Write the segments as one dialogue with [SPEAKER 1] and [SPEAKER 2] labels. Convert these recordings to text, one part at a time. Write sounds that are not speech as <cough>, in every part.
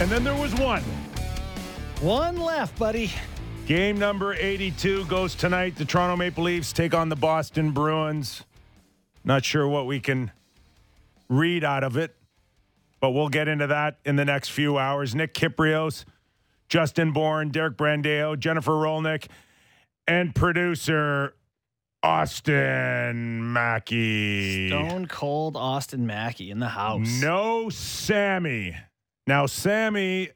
[SPEAKER 1] And then there was one.
[SPEAKER 2] One left, buddy.
[SPEAKER 1] Game number 82 goes tonight. The Toronto Maple Leafs take on the Boston Bruins. Not sure what we can read out of it, but we'll get into that in the next few hours. Nick Kypreos, Justin Bourne, Derek Brandeo, Jennifer Rolnick, and producer Austin Mackey.
[SPEAKER 2] Stone cold Austin Mackey in the house.
[SPEAKER 1] No Sammy. Now, Sammy,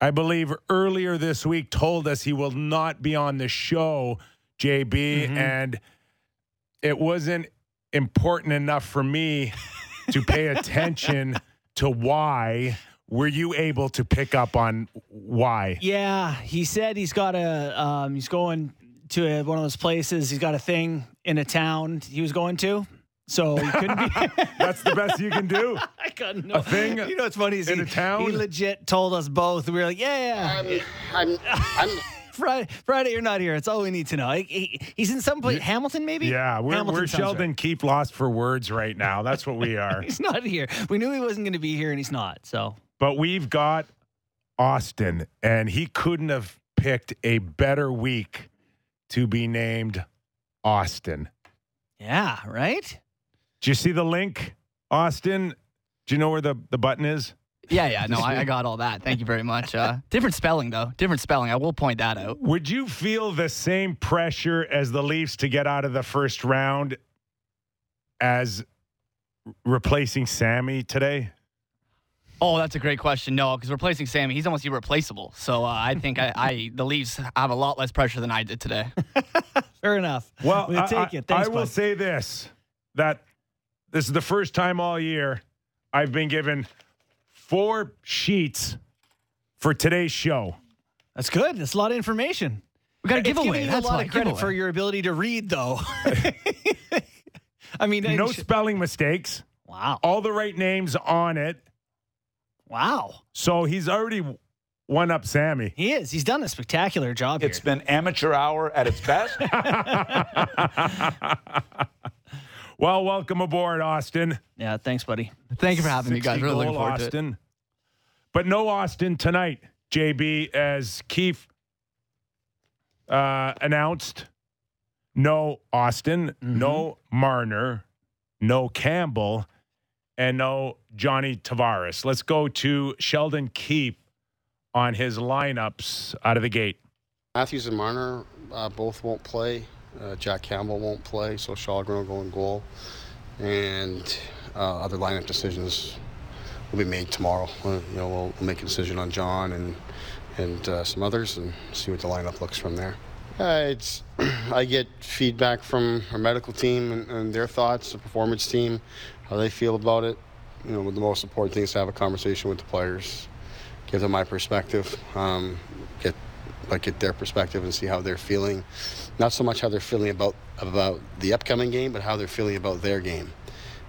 [SPEAKER 1] I believe earlier this week told us he will not be on the show, JB,
[SPEAKER 2] Mhm.
[SPEAKER 1] and it wasn't important enough for me to pay <laughs> attention to why. Were you able to pick up on why?
[SPEAKER 2] Yeah, he said he's got a um, he's going to a, one of those places. He's got a thing in a town he was going to, so he couldn't be. <laughs>
[SPEAKER 1] That's the best you can do. <laughs>
[SPEAKER 2] I couldn't know.
[SPEAKER 1] A thing
[SPEAKER 2] You know what's funny is
[SPEAKER 1] in
[SPEAKER 2] he,
[SPEAKER 1] a town?
[SPEAKER 2] he legit told us both. We were like, yeah, yeah.
[SPEAKER 3] I'm, I'm, <laughs>
[SPEAKER 2] Friday, Friday, you're not here. It's all we need to know. He, he- he's in some place, Hamilton, maybe.
[SPEAKER 1] Yeah, we're,
[SPEAKER 2] Hamilton
[SPEAKER 1] we're Sheldon
[SPEAKER 2] right.
[SPEAKER 1] Keep lost for words right now. That's what we are.
[SPEAKER 2] He's not here. We knew he wasn't going to be here, and he's not. So
[SPEAKER 1] But we've got Austin, and he couldn't have picked a better week to be named Austin.
[SPEAKER 2] yeah, right.
[SPEAKER 1] Do you see the link, Austin? Do you know where the, the button is?
[SPEAKER 4] Yeah, yeah, no, I, I got all that. Thank you very much. Uh, <laughs> different spelling though, different spelling. I will point that out.
[SPEAKER 1] Would you feel the same pressure as the Leafs to get out of the first round as replacing Sammy today?
[SPEAKER 4] Oh, that's a great question. No, because replacing Sammy, he's almost irreplaceable. So uh, I think I, I the Leafs have a lot less pressure than I did today. <laughs>
[SPEAKER 2] Fair enough.
[SPEAKER 1] Well,
[SPEAKER 2] We'll
[SPEAKER 1] I,
[SPEAKER 2] take
[SPEAKER 1] I-
[SPEAKER 2] it. Thanks,
[SPEAKER 1] I will
[SPEAKER 2] bud.
[SPEAKER 1] say this: that this is the first time all year I've been given four sheets for today's show.
[SPEAKER 2] That's good. That's a lot of information.
[SPEAKER 4] We got a
[SPEAKER 2] It's
[SPEAKER 4] giveaway.
[SPEAKER 2] you
[SPEAKER 4] That's
[SPEAKER 2] a lot of credit
[SPEAKER 4] giveaway.
[SPEAKER 2] for your ability to read, though. <laughs> I mean,
[SPEAKER 1] No
[SPEAKER 2] and sh-
[SPEAKER 1] spelling mistakes,
[SPEAKER 2] wow,
[SPEAKER 1] all the right names on it.
[SPEAKER 2] wow,
[SPEAKER 1] So he's already one up Sammy.
[SPEAKER 2] he is. He's done a spectacular job
[SPEAKER 5] It's
[SPEAKER 2] here.
[SPEAKER 5] been amateur hour at its best. <laughs> <laughs>
[SPEAKER 1] well, welcome aboard, Austin.
[SPEAKER 2] Yeah, thanks, buddy.
[SPEAKER 4] Thank you for having me, guys.
[SPEAKER 1] 60
[SPEAKER 4] Really looking
[SPEAKER 1] goal
[SPEAKER 4] forward to it.
[SPEAKER 1] Austin. But no Austin tonight, JB, as Keith uh, announced. No Austin,
[SPEAKER 4] Mm-hmm.
[SPEAKER 1] no Marner, no Campbell, and no Johnny Tavares. Let's go to Sheldon Keefe on his lineups out of the gate.
[SPEAKER 3] Matthews and Marner uh, both won't play. Uh, Jack Campbell won't play, so Kallgren will go in goal. And uh, other lineup decisions will be made tomorrow. Uh, you know, we'll, we'll make a decision on John and and uh, some others, and see what the lineup looks from there. Uh, it's <clears throat> I get feedback from our medical team and, and their thoughts, the performance team, how they feel about it. You know, the most important thing is to have a conversation with the players, give them my perspective, um, get like get their perspective and see how they're feeling. Not so much how they're feeling about about the upcoming game, but how they're feeling about their game,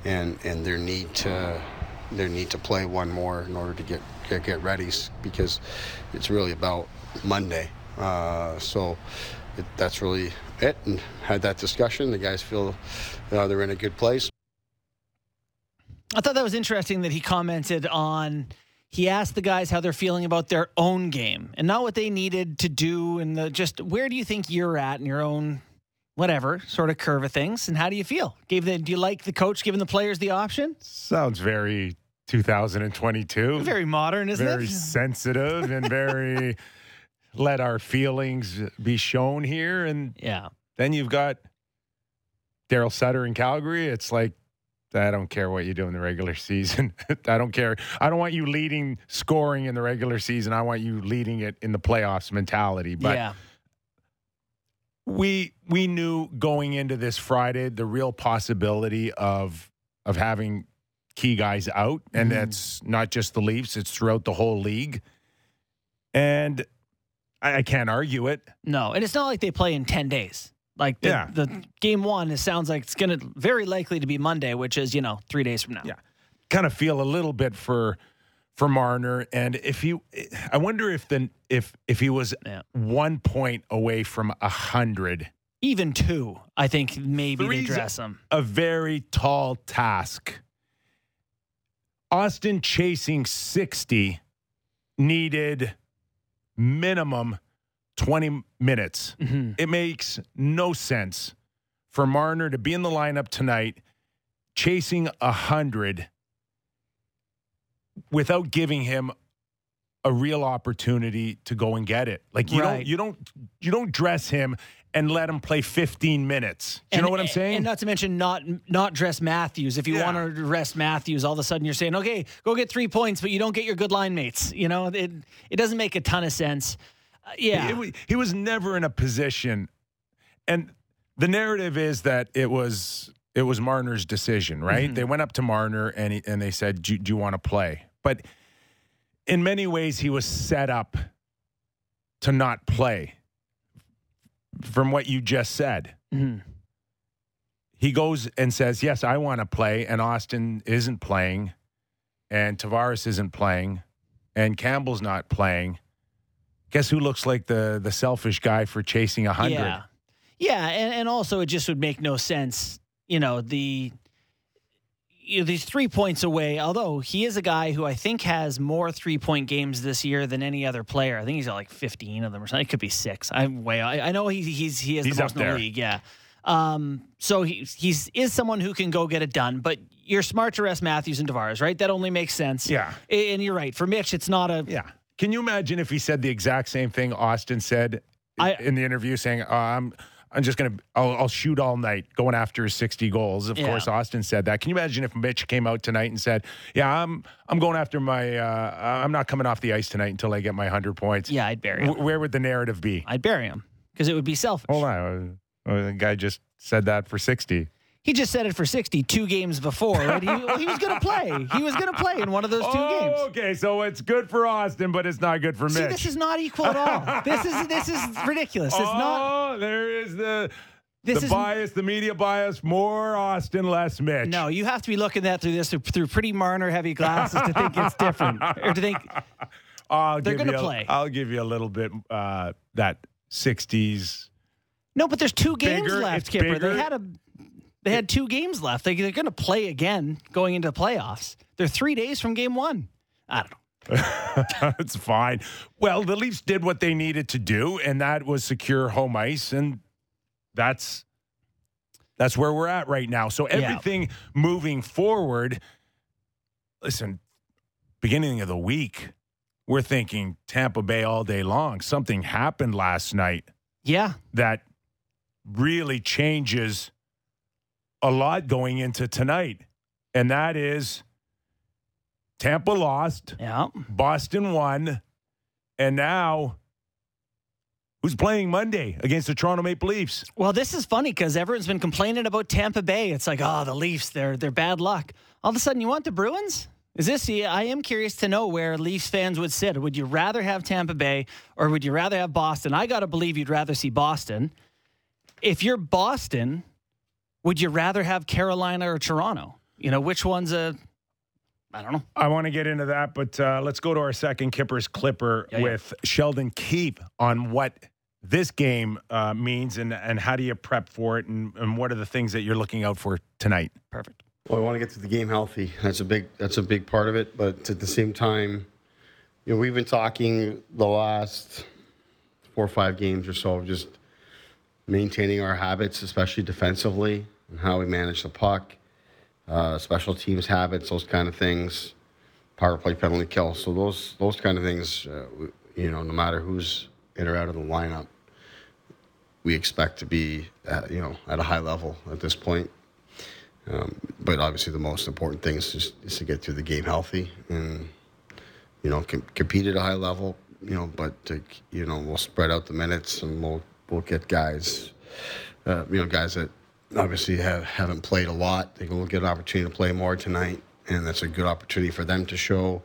[SPEAKER 3] and and their need to their need to play one more in order to get get, get ready because it's really about Monday. Uh, so it, that's really it. And had that discussion. The guys feel uh, they're in a good place.
[SPEAKER 2] I thought that was interesting that he commented on. He asked the guys how they're feeling about their own game and not what they needed to do, and the just where do you think you're at in your own whatever sort of curve of things, and how do you feel? Gave the do you like the coach giving the players the option?
[SPEAKER 1] Sounds very 2022.
[SPEAKER 2] Very modern, isn't it?
[SPEAKER 1] very <laughs> sensitive and very let our feelings be shown here. And
[SPEAKER 2] Yeah.
[SPEAKER 1] then you've got Daryl Sutter in Calgary. It's like, I don't care what you do in the regular season. <laughs> I don't care. I don't want you leading scoring in the regular season. I want you leading it in the playoffs mentality. But
[SPEAKER 2] yeah.
[SPEAKER 1] we we knew going into this Friday the real possibility of of having key guys out, and
[SPEAKER 2] Mhm.
[SPEAKER 1] that's not just the Leafs; it's throughout the whole league. And I, I can't argue it.
[SPEAKER 2] No, and it's not like they play in ten days. Like the,
[SPEAKER 1] Yeah.
[SPEAKER 2] the game one, it sounds like it's going to very likely to be Monday, which is you know three days from now.
[SPEAKER 1] Yeah. Kind of feel a little bit for for Marner, and if you, I wonder if the if if he was
[SPEAKER 2] Yeah.
[SPEAKER 1] one point away from a hundred,
[SPEAKER 2] Even two, I think maybe they dress them.
[SPEAKER 1] a very tall task. Austin chasing 60 needed minimum 20 minutes. Mm-hmm. It makes no sense for Marner to be in the lineup tonight chasing a 100 without giving him a real opportunity to go and get it. Like you
[SPEAKER 2] Right.
[SPEAKER 1] don't you don't you don't dress him and let him play 15 minutes. Do you know what I'm saying?
[SPEAKER 2] And not to mention not not dress Matthews. If you
[SPEAKER 1] Yeah.
[SPEAKER 2] want to dress Matthews, all of a sudden you're saying, okay, go get three points, but you don't get your good line mates. You know, it it doesn't make a ton of sense. Yeah,
[SPEAKER 1] wa- he was never in a position, and the narrative is that it was it was Marner's decision, right?
[SPEAKER 2] Mm-hmm.
[SPEAKER 1] They went up to Marner and he, and they said, "Do, do you want to play?" But in many ways, he was set up to not play. From what you just said,
[SPEAKER 2] Mhm.
[SPEAKER 1] he goes and says, "Yes, I want to play," and Austin isn't playing, and Tavares isn't playing, and Campbell's not playing. Guess who looks like the the selfish guy for chasing a hundred?
[SPEAKER 2] Yeah. Yeah, and, and also it just would make no sense. You know, the you know, these three points away, although he is a guy who I think has more three point games this year than any other player. I think he's got like 15 of them or something. It could be six. I'm way I, I know he, he's he has
[SPEAKER 1] He's
[SPEAKER 2] the most in the league, yeah. Um, so he he's is someone who can go get it done, but you're smart to rest Matthews and Tavares, right? That only makes sense.
[SPEAKER 1] Yeah.
[SPEAKER 2] And you're right. For Mitch, it's not a
[SPEAKER 1] Yeah. Can you imagine if he said the exact same thing Austin said
[SPEAKER 2] I-
[SPEAKER 1] in the interview, saying, uh, "I'm I'm just gonna I'll, I'll shoot all night, going after his 60 goals." Of
[SPEAKER 2] Yeah.
[SPEAKER 1] course, Austin said that. Can you imagine if Mitch came out tonight and said, "Yeah, I'm I'm going after my uh, I'm not coming off the ice tonight until I get my 100 points."
[SPEAKER 2] yeah, I'd bury him.
[SPEAKER 1] W- where would the narrative be?
[SPEAKER 2] I'd bury him because it would be selfish.
[SPEAKER 1] Hold on, uh, the guy just said that for 60.
[SPEAKER 2] He just said it for 60 two games before. Right? He, well, he was going to play. He was going to play in one of those two
[SPEAKER 1] oh, <laughs>
[SPEAKER 2] games.
[SPEAKER 1] okay, so it's good for Austin, but it's not good for
[SPEAKER 2] See, this is not equal at all. <laughs> This is this is ridiculous. It's not.
[SPEAKER 1] oh, there is the
[SPEAKER 2] This
[SPEAKER 1] the
[SPEAKER 2] is
[SPEAKER 1] bias, the media bias. More Austin, less Mitch.
[SPEAKER 2] No, you have to be looking at through this through, pretty Marner heavy glasses to think it's different, <laughs> or to think
[SPEAKER 1] I'll
[SPEAKER 2] They're gonna play.
[SPEAKER 1] I'll give you a little bit uh, that '60s.
[SPEAKER 2] no. But there's two games
[SPEAKER 1] Bigger,
[SPEAKER 2] left, Kipper.
[SPEAKER 1] bigger.
[SPEAKER 2] They had a they had two games left. They, they're going to play again going into the playoffs. They're three days from game one. I don't know. <laughs>
[SPEAKER 1] it's fine. Well, the Leafs did what they needed to do, and that was secure home ice, and that's that's where we're at right now. So everything moving forward. Listen, beginning of the week, we're thinking Tampa Bay all day long. Something happened last night
[SPEAKER 2] Yeah,
[SPEAKER 1] that really changes a lot going into tonight, and that is Tampa lost.
[SPEAKER 2] yeah.
[SPEAKER 1] Boston won, and now who's playing Monday against the Toronto Maple Leafs?
[SPEAKER 2] Well, this is funny because everyone's been complaining about Tampa Bay. It's like, oh, the Leafs, they're they're bad luck. All of a sudden, you want the Bruins? Is this? I am curious to know where Leafs fans would sit. Would you rather have Tampa Bay or would you rather have Boston? I got to believe you'd rather see Boston. If you're Boston, would you rather have Carolina or Toronto? You know, which one's a? I don't know.
[SPEAKER 1] I want to get into that, but uh, let's go to our second Kippers Clipper
[SPEAKER 2] Yeah, yeah.
[SPEAKER 1] with Sheldon Keefe on what this game uh, means and, and how do you prep for it and, and what are the things that you're looking out for tonight?
[SPEAKER 2] Perfect.
[SPEAKER 3] Well, I want to get to the game healthy. That's a big. That's a big part of it. But at the same time, you know, we've been talking the last four or five games or so of just maintaining our habits, especially defensively, and how we manage the puck, uh, special teams habits, those kind of things, power play, penalty kill. So those those kind of things, uh, you know, no matter who's in or out of the lineup, we expect to be, at, you know, at a high level at this point. Um, but obviously, the most important thing is just is to get through the game healthy and you know com- compete at a high level. You know, but to, you know we'll spread out the minutes and we'll we'll get guys, uh, you know, guys that obviously have haven't played a lot. They will get an opportunity to play more tonight, and that's a good opportunity for them to show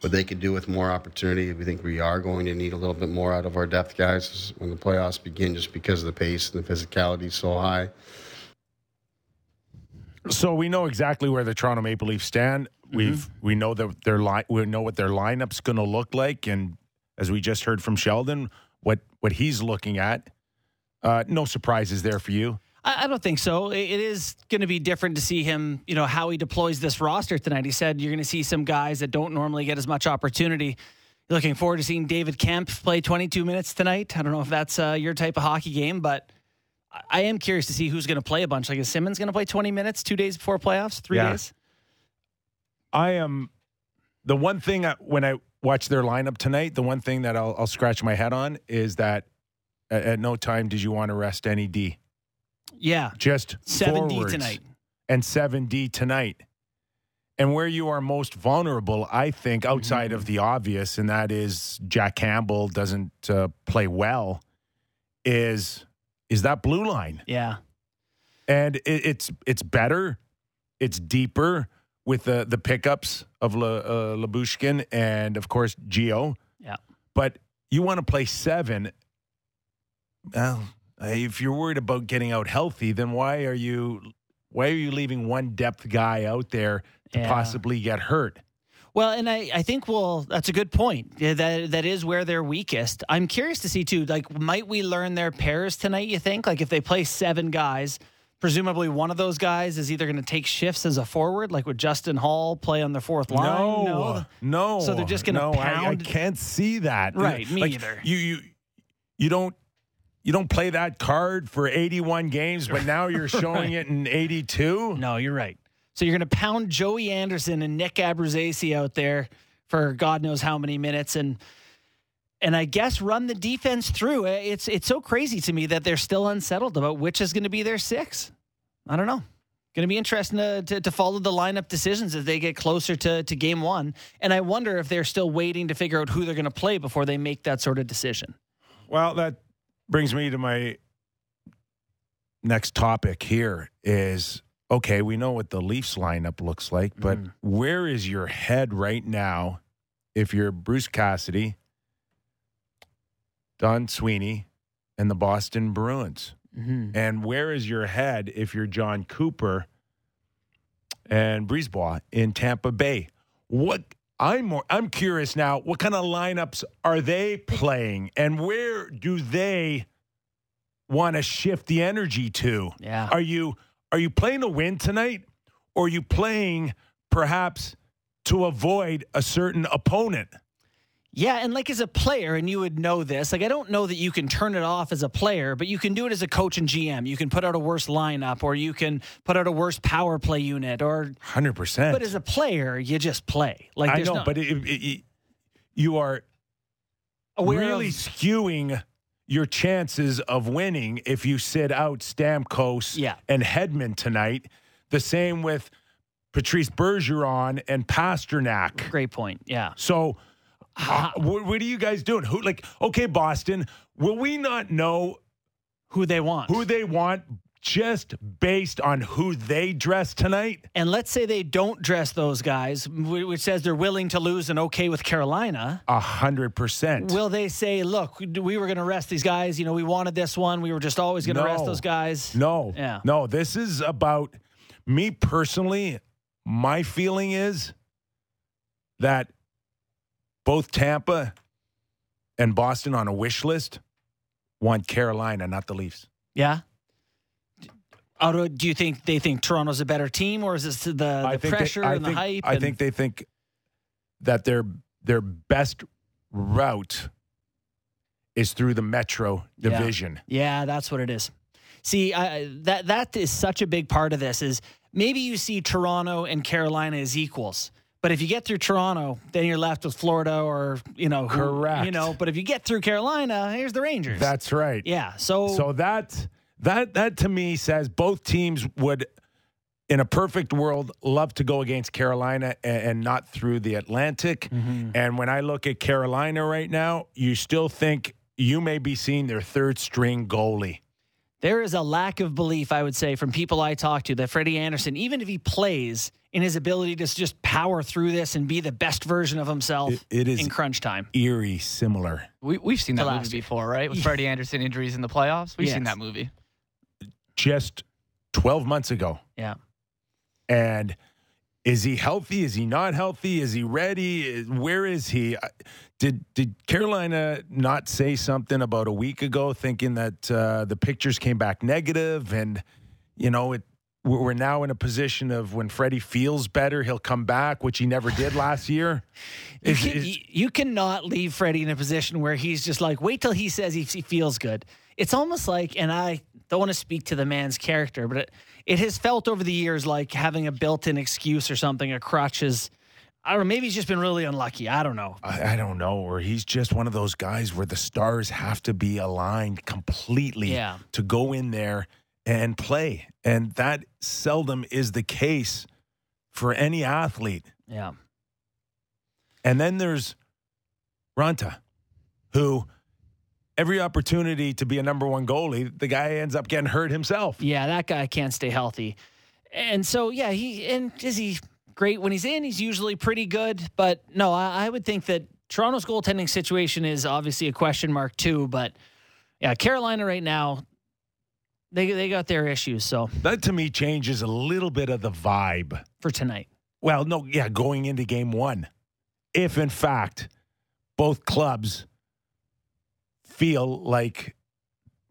[SPEAKER 3] what they can do with more opportunity. We think we are going to need a little bit more out of our depth guys when the playoffs begin, just because of the pace and the physicality is so high.
[SPEAKER 1] So we know exactly where the Toronto Maple Leafs stand. We've we know that their line we know what their lineup's going to look like, and as we just heard from Sheldon, what what he's looking at. Uh, no surprises there for you.
[SPEAKER 2] I, I don't think so. It, it is going to be different to see him, you know, how he deploys this roster tonight. He said you're going to see some guys that don't normally get as much opportunity. Looking forward to seeing David Kämpf play 22 minutes tonight? I don't know if that's uh, your type of hockey game, but I- I am curious to see who's going to play a bunch. Like, is Simmonds going to play 20 minutes two days before playoffs? Three
[SPEAKER 1] Yeah.
[SPEAKER 2] days?
[SPEAKER 1] I am the one thing I, when I watch their lineup tonight. The one thing that I'll, I'll scratch my head on is that at, at no time did you want to rest any D.
[SPEAKER 2] Yeah.
[SPEAKER 1] Just
[SPEAKER 2] 7D
[SPEAKER 1] forwards
[SPEAKER 2] tonight.
[SPEAKER 1] and seven D tonight. And where you are most vulnerable, I think, outside of the obvious, and that is Jack Campbell doesn't uh, play well, is is that blue line.
[SPEAKER 2] Yeah.
[SPEAKER 1] and it, it's it's better, it's deeper with the the pickups of Le, uh, Lyubushkin and of course Gio.
[SPEAKER 2] Yeah.
[SPEAKER 1] But you want to play seven. Well, if you're worried about getting out healthy, then why are you why are you leaving one depth guy out there to
[SPEAKER 2] Yeah.
[SPEAKER 1] possibly get hurt?
[SPEAKER 2] Well, and I, I think well, that's a good point. Yeah, that that is where they're weakest. I'm curious to see too. Like, might we learn their pairs tonight? You think? Like, if they play seven guys, presumably one of those guys is either going to take shifts as a forward, like would Justin Holl play on the fourth line?
[SPEAKER 1] No, no. no.
[SPEAKER 2] So they're just gonna
[SPEAKER 1] no, I- I, can't see that.
[SPEAKER 2] Right, me either.
[SPEAKER 1] You you you don't you don't play that card for 81 games, but now you're <laughs> showing it in 82.
[SPEAKER 2] No, you're right. So you're going to pound Joey Anderson and Nick Abruzzese out there for God knows how many minutes, and and I guess run the defense through. Eh, it's it's so crazy to me that they're still unsettled about which is going to be their six. I don't know. Going to be interesting to, to, to follow the lineup decisions as they get closer to, to game one. And I wonder if they're still waiting to figure out who they're going to play before they make that sort of decision.
[SPEAKER 1] Well, that brings me to my next topic here is okay, we know what the Leafs lineup looks like, but
[SPEAKER 2] Mhm.
[SPEAKER 1] where is your head right now if you're Bruce Cassidy, Don Sweeney, and the Boston Bruins?
[SPEAKER 2] Mm-hmm.
[SPEAKER 1] And where is your head if you're Jon Cooper and Brisebois in Tampa Bay? What I'm more, I'm curious now. What kind of lineups are they playing, and where do they want to shift the energy to?
[SPEAKER 2] Yeah.
[SPEAKER 1] Are you are you playing to win tonight, or are you playing perhaps to avoid a certain opponent?
[SPEAKER 2] Yeah, and like as a player, and you would know this, like I don't know that you can turn it off as a player, but you can do it as a coach and GM. You can put out a worse lineup, or you can put out a worse power play unit, or
[SPEAKER 1] Hundred percent.
[SPEAKER 2] but as a player, you just play. Like
[SPEAKER 1] I know,
[SPEAKER 2] no,
[SPEAKER 1] but it, it, it, you are
[SPEAKER 2] aware
[SPEAKER 1] really
[SPEAKER 2] of-
[SPEAKER 1] skewing your chances of winning if you sit out Stamkos
[SPEAKER 2] Yeah.
[SPEAKER 1] and Hedman tonight. The same with Patrice Bergeron and Pastrnak.
[SPEAKER 2] great point. Yeah,
[SPEAKER 1] So, uh, what, what are you guys doing? Who like okay, Boston? Will we not know
[SPEAKER 2] who they want.
[SPEAKER 1] who they want just based on who they dress tonight?
[SPEAKER 2] and let's say they don't dress those guys, wh- which says they're willing to lose and okay with Carolina.
[SPEAKER 1] A hundred percent.
[SPEAKER 2] Will they say, "Look, we were going to rest these guys. You know, we wanted this one. We were just always going to rest
[SPEAKER 1] No.
[SPEAKER 2] those guys."
[SPEAKER 1] No.
[SPEAKER 2] Yeah.
[SPEAKER 1] No, this is about me personally. My feeling is that both Tampa and Boston on a wish list want Carolina, not the Leafs.
[SPEAKER 2] Yeah. Do you think they think Toronto's a better team, or is this the, the
[SPEAKER 1] they-
[SPEAKER 2] pressure
[SPEAKER 1] I
[SPEAKER 2] and
[SPEAKER 1] think,
[SPEAKER 2] the hype?
[SPEAKER 1] I
[SPEAKER 2] and-
[SPEAKER 1] think they think that their their best route is through the Metro
[SPEAKER 2] Yeah.
[SPEAKER 1] division.
[SPEAKER 2] Yeah, that's what it is. See, I, that that is such a big part of this. Is maybe you see Toronto and Carolina as equals, but if you get through Toronto, then you're left with Florida, or you know, who-
[SPEAKER 1] Correct.
[SPEAKER 2] You know, but if you get through Carolina, here's the Rangers.
[SPEAKER 1] That's right.
[SPEAKER 2] yeah. So,
[SPEAKER 1] So that that that to me says both teams would, in a perfect world, love to go against Carolina and, and not through the Atlantic.
[SPEAKER 2] Mm-hmm.
[SPEAKER 1] And when I look at Carolina right now, you still think you may be seeing their third string goalie.
[SPEAKER 2] there is a lack of belief, I would say, from people I talk to that Freddie Andersen, even if he plays, in his ability to just power through this and be the best version of himself
[SPEAKER 1] It- it is
[SPEAKER 2] in crunch time.
[SPEAKER 1] eerie similar.
[SPEAKER 4] We, we've seen that
[SPEAKER 2] last
[SPEAKER 4] movie
[SPEAKER 2] year.
[SPEAKER 4] before, right? With Freddie Andersen injuries in the playoffs. We've seen that movie.
[SPEAKER 1] Just twelve months ago,
[SPEAKER 2] Yeah.
[SPEAKER 1] and. Is he healthy? Is he not healthy? Is he ready? Where is he? Did did Carolina not say something about a week ago, thinking that uh, the pictures came back negative, and you know it we're now in a position of when Freddie feels better, he'll come back, which he never did last year. <laughs>
[SPEAKER 2] You, can, you- cannot leave Freddie in a position where he's just like, wait till he says he, he feels good. It's almost like, and I don't want to speak to the man's character, but it, it has felt over the years like having a built in excuse or something, a crutch is, I don't know, maybe he's just been really unlucky. I don't know.
[SPEAKER 1] I, I don't know, or he's just one of those guys where the stars have to be aligned completely
[SPEAKER 2] Yeah.
[SPEAKER 1] to go in there and play. And that seldom is the case for any athlete.
[SPEAKER 2] Yeah.
[SPEAKER 1] And then there's Raanta, who every opportunity to be a number one goalie, the guy ends up getting hurt himself.
[SPEAKER 2] Yeah, that guy can't stay healthy. And so, yeah, he, and is he great when he's in? He's usually pretty good. But no, I, I would think that Toronto's goaltending situation is obviously a question mark too. But yeah, Carolina right now, they, they got their issues. So
[SPEAKER 1] That to me changes a little bit of the vibe.
[SPEAKER 2] for tonight.
[SPEAKER 1] Well, no, yeah, going into game one. If in fact both clubs feel like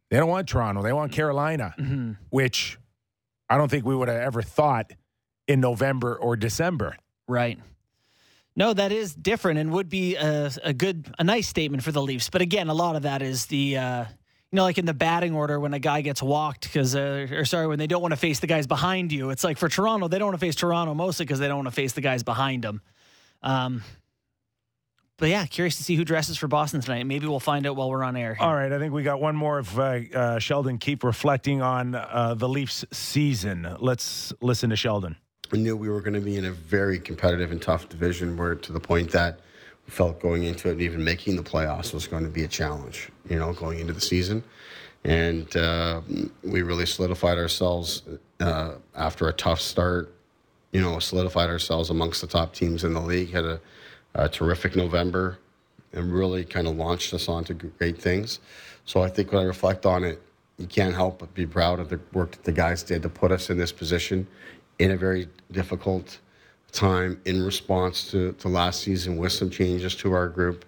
[SPEAKER 1] they don't want Toronto, they want Carolina,
[SPEAKER 2] hmm
[SPEAKER 1] which I don't think we would have ever thought in November or December.
[SPEAKER 2] Right. No, that is different and would be a, a good, a nice statement for the Leafs. But again, a lot of that is the, uh, you know, like in the batting order when a guy gets walked because, uh, or sorry, when they don't want to face the guys behind you. It's like for Toronto, they don't want to face Toronto mostly because they don't want to face the guys behind them. Um, but yeah, curious to see who dresses for Boston tonight. Maybe we'll find out while we're on air. here.
[SPEAKER 1] All right, I think we got one more of uh, uh, Sheldon Keefe reflecting on uh, the Leafs season. Let's listen to Sheldon.
[SPEAKER 3] I knew we were going to be in a very competitive and tough division where to the point that we felt going into it and even making the playoffs was going to be a challenge, you know, going into the season. And uh, we really solidified ourselves uh, after a tough start, you know, solidified ourselves amongst the top teams in the league, had a, a terrific November and really kind of launched us onto great things. So I think when I reflect on it, you can't help but be proud of the work that the guys did to put us in this position in a very difficult time in response to, to last season with some changes to our group.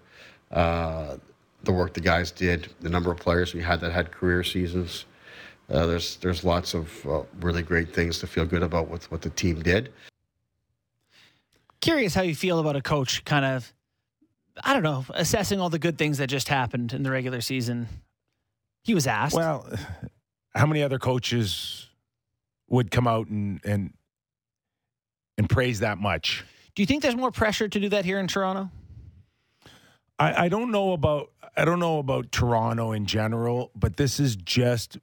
[SPEAKER 3] Uh, the work the guys did, the number of players we had that had career seasons. Uh, there's there's lots of uh, really great things to feel good about with what the team did.
[SPEAKER 2] Curious how you feel about a coach kind of, I don't know, assessing all the good things that just happened in the regular season. He was asked.
[SPEAKER 1] Well, how many other coaches would come out and and and praise that much?
[SPEAKER 2] Do you think there's more pressure to do that here in Toronto?
[SPEAKER 1] I, I don't know about I don't know about Toronto in general, but this is just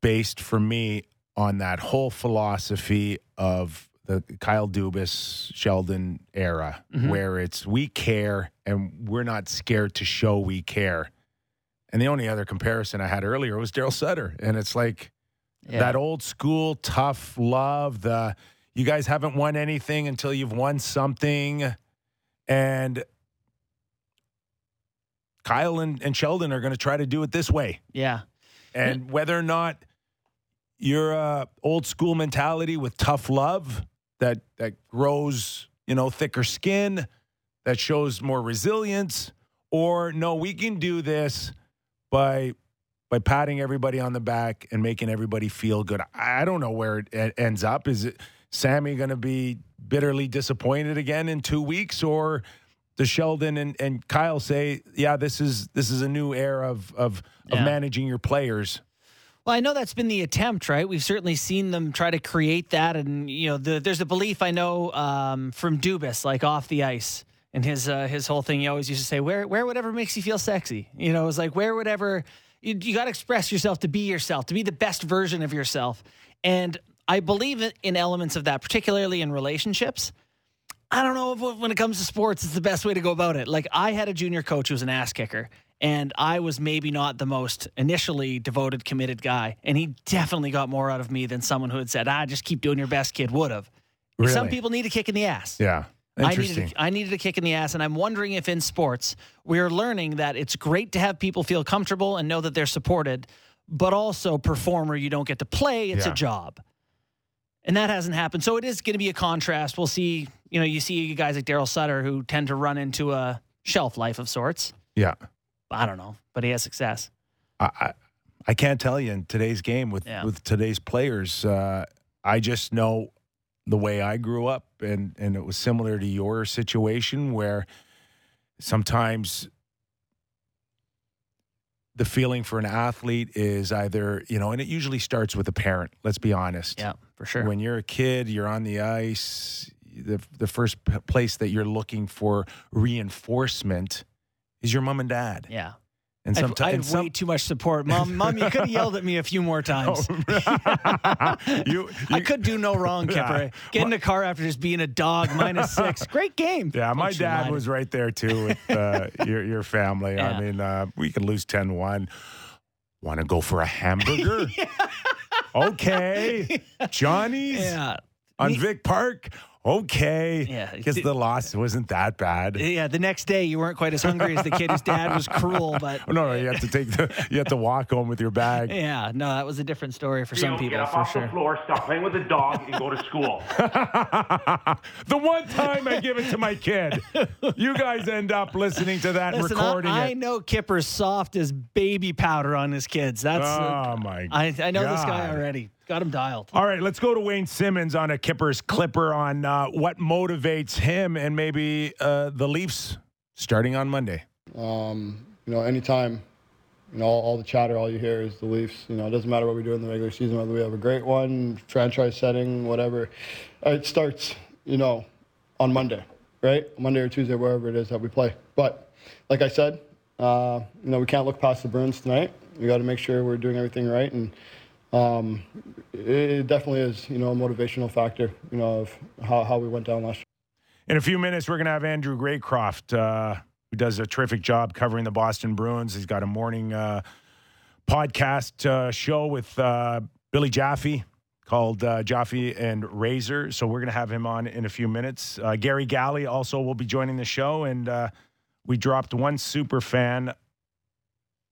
[SPEAKER 1] based for me on that whole philosophy of the Kyle Dubas Sheldon era,
[SPEAKER 2] Mhm.
[SPEAKER 1] where it's we care and we're not scared to show we care. And the only other comparison I had earlier was Daryl Sutter, and it's like that old school tough love. The you guys haven't won anything until you've won something, and Kyle and, and Sheldon are going to try to do it this way.
[SPEAKER 2] Yeah.
[SPEAKER 1] And whether or not you're a old school mentality with tough love that that grows, you know, thicker skin, that shows more resilience, or no, we can do this by by patting everybody on the back and making everybody feel good. I don't know where it ends up. Is it Sammy going to be bitterly disappointed again in two weeks, or does Sheldon and, and Kyle say, "Yeah, this is this is a new era of of, of managing your players"?
[SPEAKER 2] Well, I know that's been the attempt, right? We've certainly seen them try to create that, and you know, the, there's a belief I know um, from Dubas, like off the ice, and his uh, his whole thing. He always used to say, "Wear wear whatever makes you feel sexy." You know, it was like wear whatever. You, you got to express yourself to be yourself, to be the best version of yourself. And I believe in elements of that, particularly in relationships. I don't know if when it comes to sports, it's the best way to go about it. Like I had a junior coach who was an ass kicker, and I was maybe not the most initially devoted, committed guy, and he definitely got more out of me than someone who had said, "Ah, just keep doing your best, kid." Would have.
[SPEAKER 1] Really?
[SPEAKER 2] Some people need a kick in the ass.
[SPEAKER 1] Yeah,
[SPEAKER 2] I
[SPEAKER 1] interesting.
[SPEAKER 2] needed, a, I needed a kick in the ass, and I'm wondering if in sports we're learning that it's great to have people feel comfortable and know that they're supported, but also perform or you don't get to play. It's
[SPEAKER 1] Yeah.
[SPEAKER 2] a job, and that hasn't happened. So it is going to be a contrast. We'll see. You know, you see guys like Daryl Sutter who tend to run into a shelf life of sorts.
[SPEAKER 1] yeah,
[SPEAKER 2] I don't know, but he has success.
[SPEAKER 1] I, I I can't tell you in today's game with
[SPEAKER 2] Yeah.
[SPEAKER 1] with today's players. Uh, I just know the way I grew up, and and it was similar to your situation where sometimes the feeling for an athlete is either you know, and it usually starts with a parent. Let's be honest.
[SPEAKER 2] Yeah, for sure.
[SPEAKER 1] When you're a kid, you're on the ice. The the first p- place that you're looking for reinforcement is your mom and dad.
[SPEAKER 2] yeah.
[SPEAKER 1] And
[SPEAKER 2] I had, I
[SPEAKER 1] sometimes
[SPEAKER 2] had
[SPEAKER 1] some-
[SPEAKER 2] way too much support. Mom, <laughs> mom, you could have yelled at me a few more times. <laughs> <laughs>
[SPEAKER 1] you,
[SPEAKER 2] I could do no wrong, Kipper.
[SPEAKER 1] Yeah.
[SPEAKER 2] Get in the car after just being a dog, minus six. Great game.
[SPEAKER 1] Yeah, my dad was right there too with uh, your your family.
[SPEAKER 2] Yeah.
[SPEAKER 1] I mean, uh, we can lose 10-1. Want to go for a hamburger? Okay, Johnny's
[SPEAKER 2] Yeah.
[SPEAKER 1] on Vic Park. Okay,
[SPEAKER 2] Yeah,
[SPEAKER 1] because the loss wasn't that bad.
[SPEAKER 2] Yeah, the next day you weren't quite as hungry as the kid. His dad was cruel, <laughs> but
[SPEAKER 1] no, no, you have to take the you have to walk home with your bag. <laughs>
[SPEAKER 2] yeah, no, that was a different story for some
[SPEAKER 5] Theo,
[SPEAKER 2] people,
[SPEAKER 5] get up
[SPEAKER 2] for
[SPEAKER 5] off
[SPEAKER 2] sure.
[SPEAKER 5] the floor, stop playing with the dog, and go to school. <laughs>
[SPEAKER 1] the one time I give it to my kid, you guys end up listening to that, and
[SPEAKER 2] Listen,
[SPEAKER 1] recording
[SPEAKER 2] I, I know Kipper's soft as baby powder on his kids. That's uh,
[SPEAKER 1] Oh my!
[SPEAKER 2] I, I know this guy already. Got him dialed.
[SPEAKER 1] All right, let's go to Wayne Simmonds on a Kippers Clipper on uh, what motivates him and maybe uh, the Leafs starting on Monday.
[SPEAKER 6] Um, you know, anytime, you know, all, all the chatter, all you hear is the Leafs. You know, it doesn't matter what we do in the regular season, whether we have a great one, franchise setting, whatever. Uh, It starts, you know, on Monday, right? Monday or Tuesday, wherever it is that we play. But like I said, uh, you know, we can't look past the Bruins tonight. We got to make sure we're doing everything right, and um, it, it definitely is, you know, a motivational factor, you know, of how, how we went down last year.
[SPEAKER 1] In a few minutes, we're going to have Andrew Raycroft, uh, who does a terrific job covering the Boston Bruins. He's got a morning uh, podcast uh, show with uh, Billy Jaffe called uh, Jaffe and Razor. So we're going to have him on in a few minutes. Uh, Garry Galley also will be joining the show. And uh, we dropped one super fan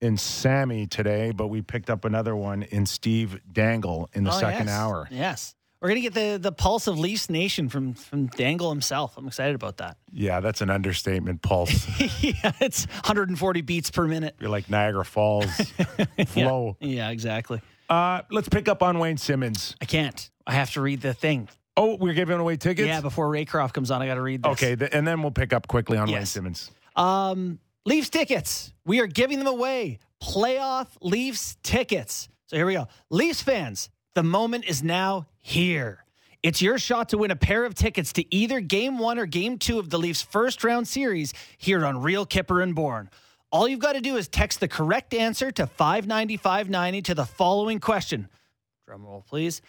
[SPEAKER 1] in Sammy today, but we picked up another one in Steve Dangle in the
[SPEAKER 2] Oh,
[SPEAKER 1] second
[SPEAKER 2] yes.
[SPEAKER 1] hour.
[SPEAKER 2] Yes. We're gonna get the the pulse of Leafs Nation from from Dangle himself. I'm excited about that.
[SPEAKER 1] Yeah, that's an understatement, Pulse. <laughs>
[SPEAKER 2] yeah, it's 140 beats per minute.
[SPEAKER 1] You're like Niagara Falls <laughs> flow.
[SPEAKER 2] Yeah, exactly.
[SPEAKER 1] Uh, let's pick up on Wayne Simmonds.
[SPEAKER 2] I can't. I have to read the thing.
[SPEAKER 1] Oh, we're giving away tickets?
[SPEAKER 2] Yeah, before Raycroft comes on, I got to read this.
[SPEAKER 1] Okay, th- and then we'll pick up quickly on Wayne Simmonds.
[SPEAKER 2] Um, Leafs tickets. We are giving them away. Playoff Leafs tickets. So here we go. Leafs fans, the moment is now here. It's your shot to win a pair of tickets to either game one or game two of the Leafs first round series here on Real Kyper and Bourne. All you've got to do is text the correct answer to 59590 to the following question. Drum roll, please.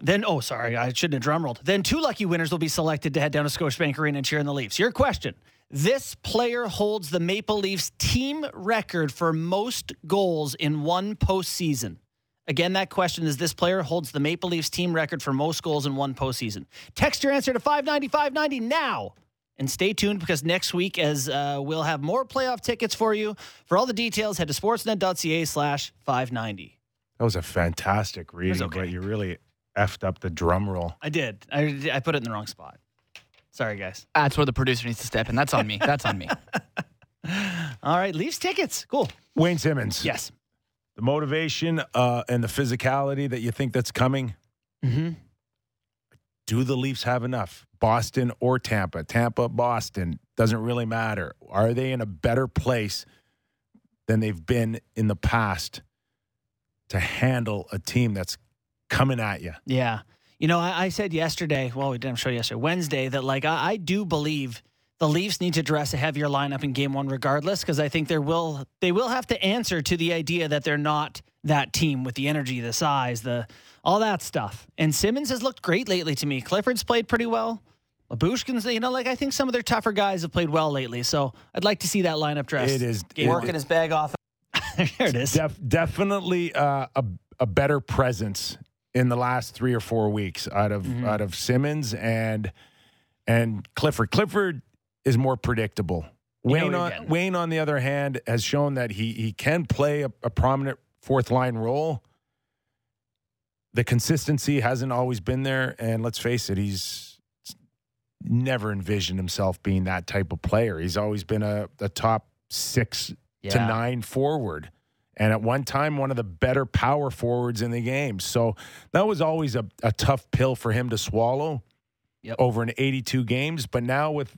[SPEAKER 2] Then, oh, sorry, I shouldn't have drum rolled. Then two lucky winners will be selected to head down to Scotiabank Arena and cheer on the Leafs. Your question. This player holds the Maple Leafs team record for most goals in one postseason. Again, that question is this player holds the Maple Leafs team record for most goals in one postseason. Text your answer to 59590 now. And stay tuned because next week, as uh, we'll have more playoff tickets for you. For all the details, head to sportsnet.ca slash 590.
[SPEAKER 1] That was a fantastic reading,
[SPEAKER 2] okay.
[SPEAKER 1] but you really effed up the drum roll.
[SPEAKER 2] I did. I, I put it in the wrong spot. Sorry, guys.
[SPEAKER 4] That's where the producer needs to step in. That's on me. That's on me. <laughs>
[SPEAKER 2] All right, Leafs tickets. Cool.
[SPEAKER 1] Wayne Simmonds.
[SPEAKER 2] Yes.
[SPEAKER 1] The motivation uh, and the physicality that you think that's coming.
[SPEAKER 2] Mm-hmm.
[SPEAKER 1] Do the Leafs have enough? Boston or Tampa? Tampa, Boston. Doesn't really matter. Are they in a better place than they've been in the past to handle a team that's coming at you?
[SPEAKER 2] Yeah. You know, I, I said yesterday, well, we didn't show yesterday, Wednesday, that like I, I do believe the Leafs need to dress a heavier lineup in game one regardless, because I think there will they will have to answer to the idea that they're not that team with the energy, the size, the all that stuff. And Simmonds has looked great lately to me. Clifford's played pretty well. Lyubushkin's, you know, like I think some of their tougher guys have played well lately. So I'd like to see that lineup dress.
[SPEAKER 1] It is
[SPEAKER 2] Game
[SPEAKER 1] it-
[SPEAKER 2] one.
[SPEAKER 7] his bag off. <laughs>
[SPEAKER 2] there it is.
[SPEAKER 1] Def, definitely uh, a a better presence in the last three or four weeks out of
[SPEAKER 2] Mm-hmm.
[SPEAKER 1] out of Simmonds and and Clifford. Clifford is more predictable.
[SPEAKER 2] You
[SPEAKER 1] Wayne on. Wayne on the other hand has shown that he he can play a, a prominent fourth line role. The consistency hasn't always been there, and let's face it, he's never envisioned himself being that type of player. He's always been a, a top six to nine forward. And at one time one of the better power forwards in the game. So that was always a, a tough pill for him to swallow
[SPEAKER 2] Yep.
[SPEAKER 1] over an 82 games. But now with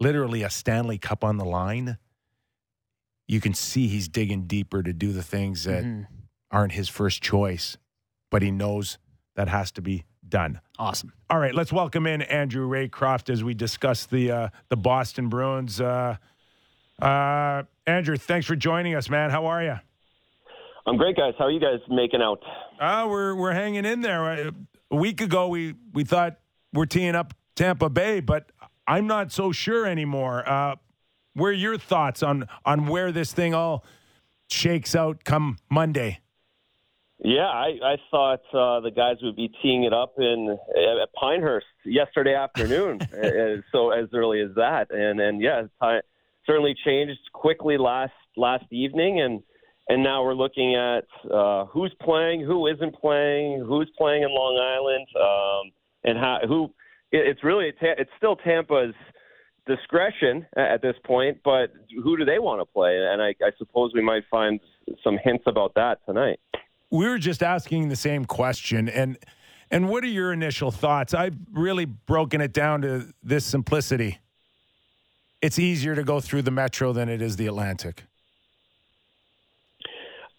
[SPEAKER 1] literally a Stanley Cup on the line, you can see he's digging deeper to do the things that
[SPEAKER 2] Mhm.
[SPEAKER 1] aren't his first choice, but he knows that has to be done.
[SPEAKER 2] Awesome.
[SPEAKER 1] All right, let's welcome in Andrew Raycroft as we discuss the uh, the Boston Bruins. Uh, uh, Andrew, thanks for joining us, man. How are you?
[SPEAKER 7] I'm great, guys. How are you guys making out?
[SPEAKER 1] Uh, we're we're hanging in there. A week ago, we we thought we're teeing up Tampa Bay, but I'm not so sure anymore. Uh, where are your thoughts on on where this thing all shakes out come Monday?
[SPEAKER 7] Yeah, I, I thought uh, the guys would be teeing it up in at Pinehurst yesterday afternoon, <laughs> uh, so as early as that, and and yeah, certainly changed quickly last last evening, and and now we're looking at uh, who's playing, who isn't playing, who's playing in Long Island, um, and how who. It, it's really it's still Tampa's discretion at this point, but who do they want to play? And I, I suppose we might find some hints about that tonight.
[SPEAKER 1] we were just asking the same question and and what are your initial thoughts i've really broken it down to this simplicity it's easier to go through the metro than it is the atlantic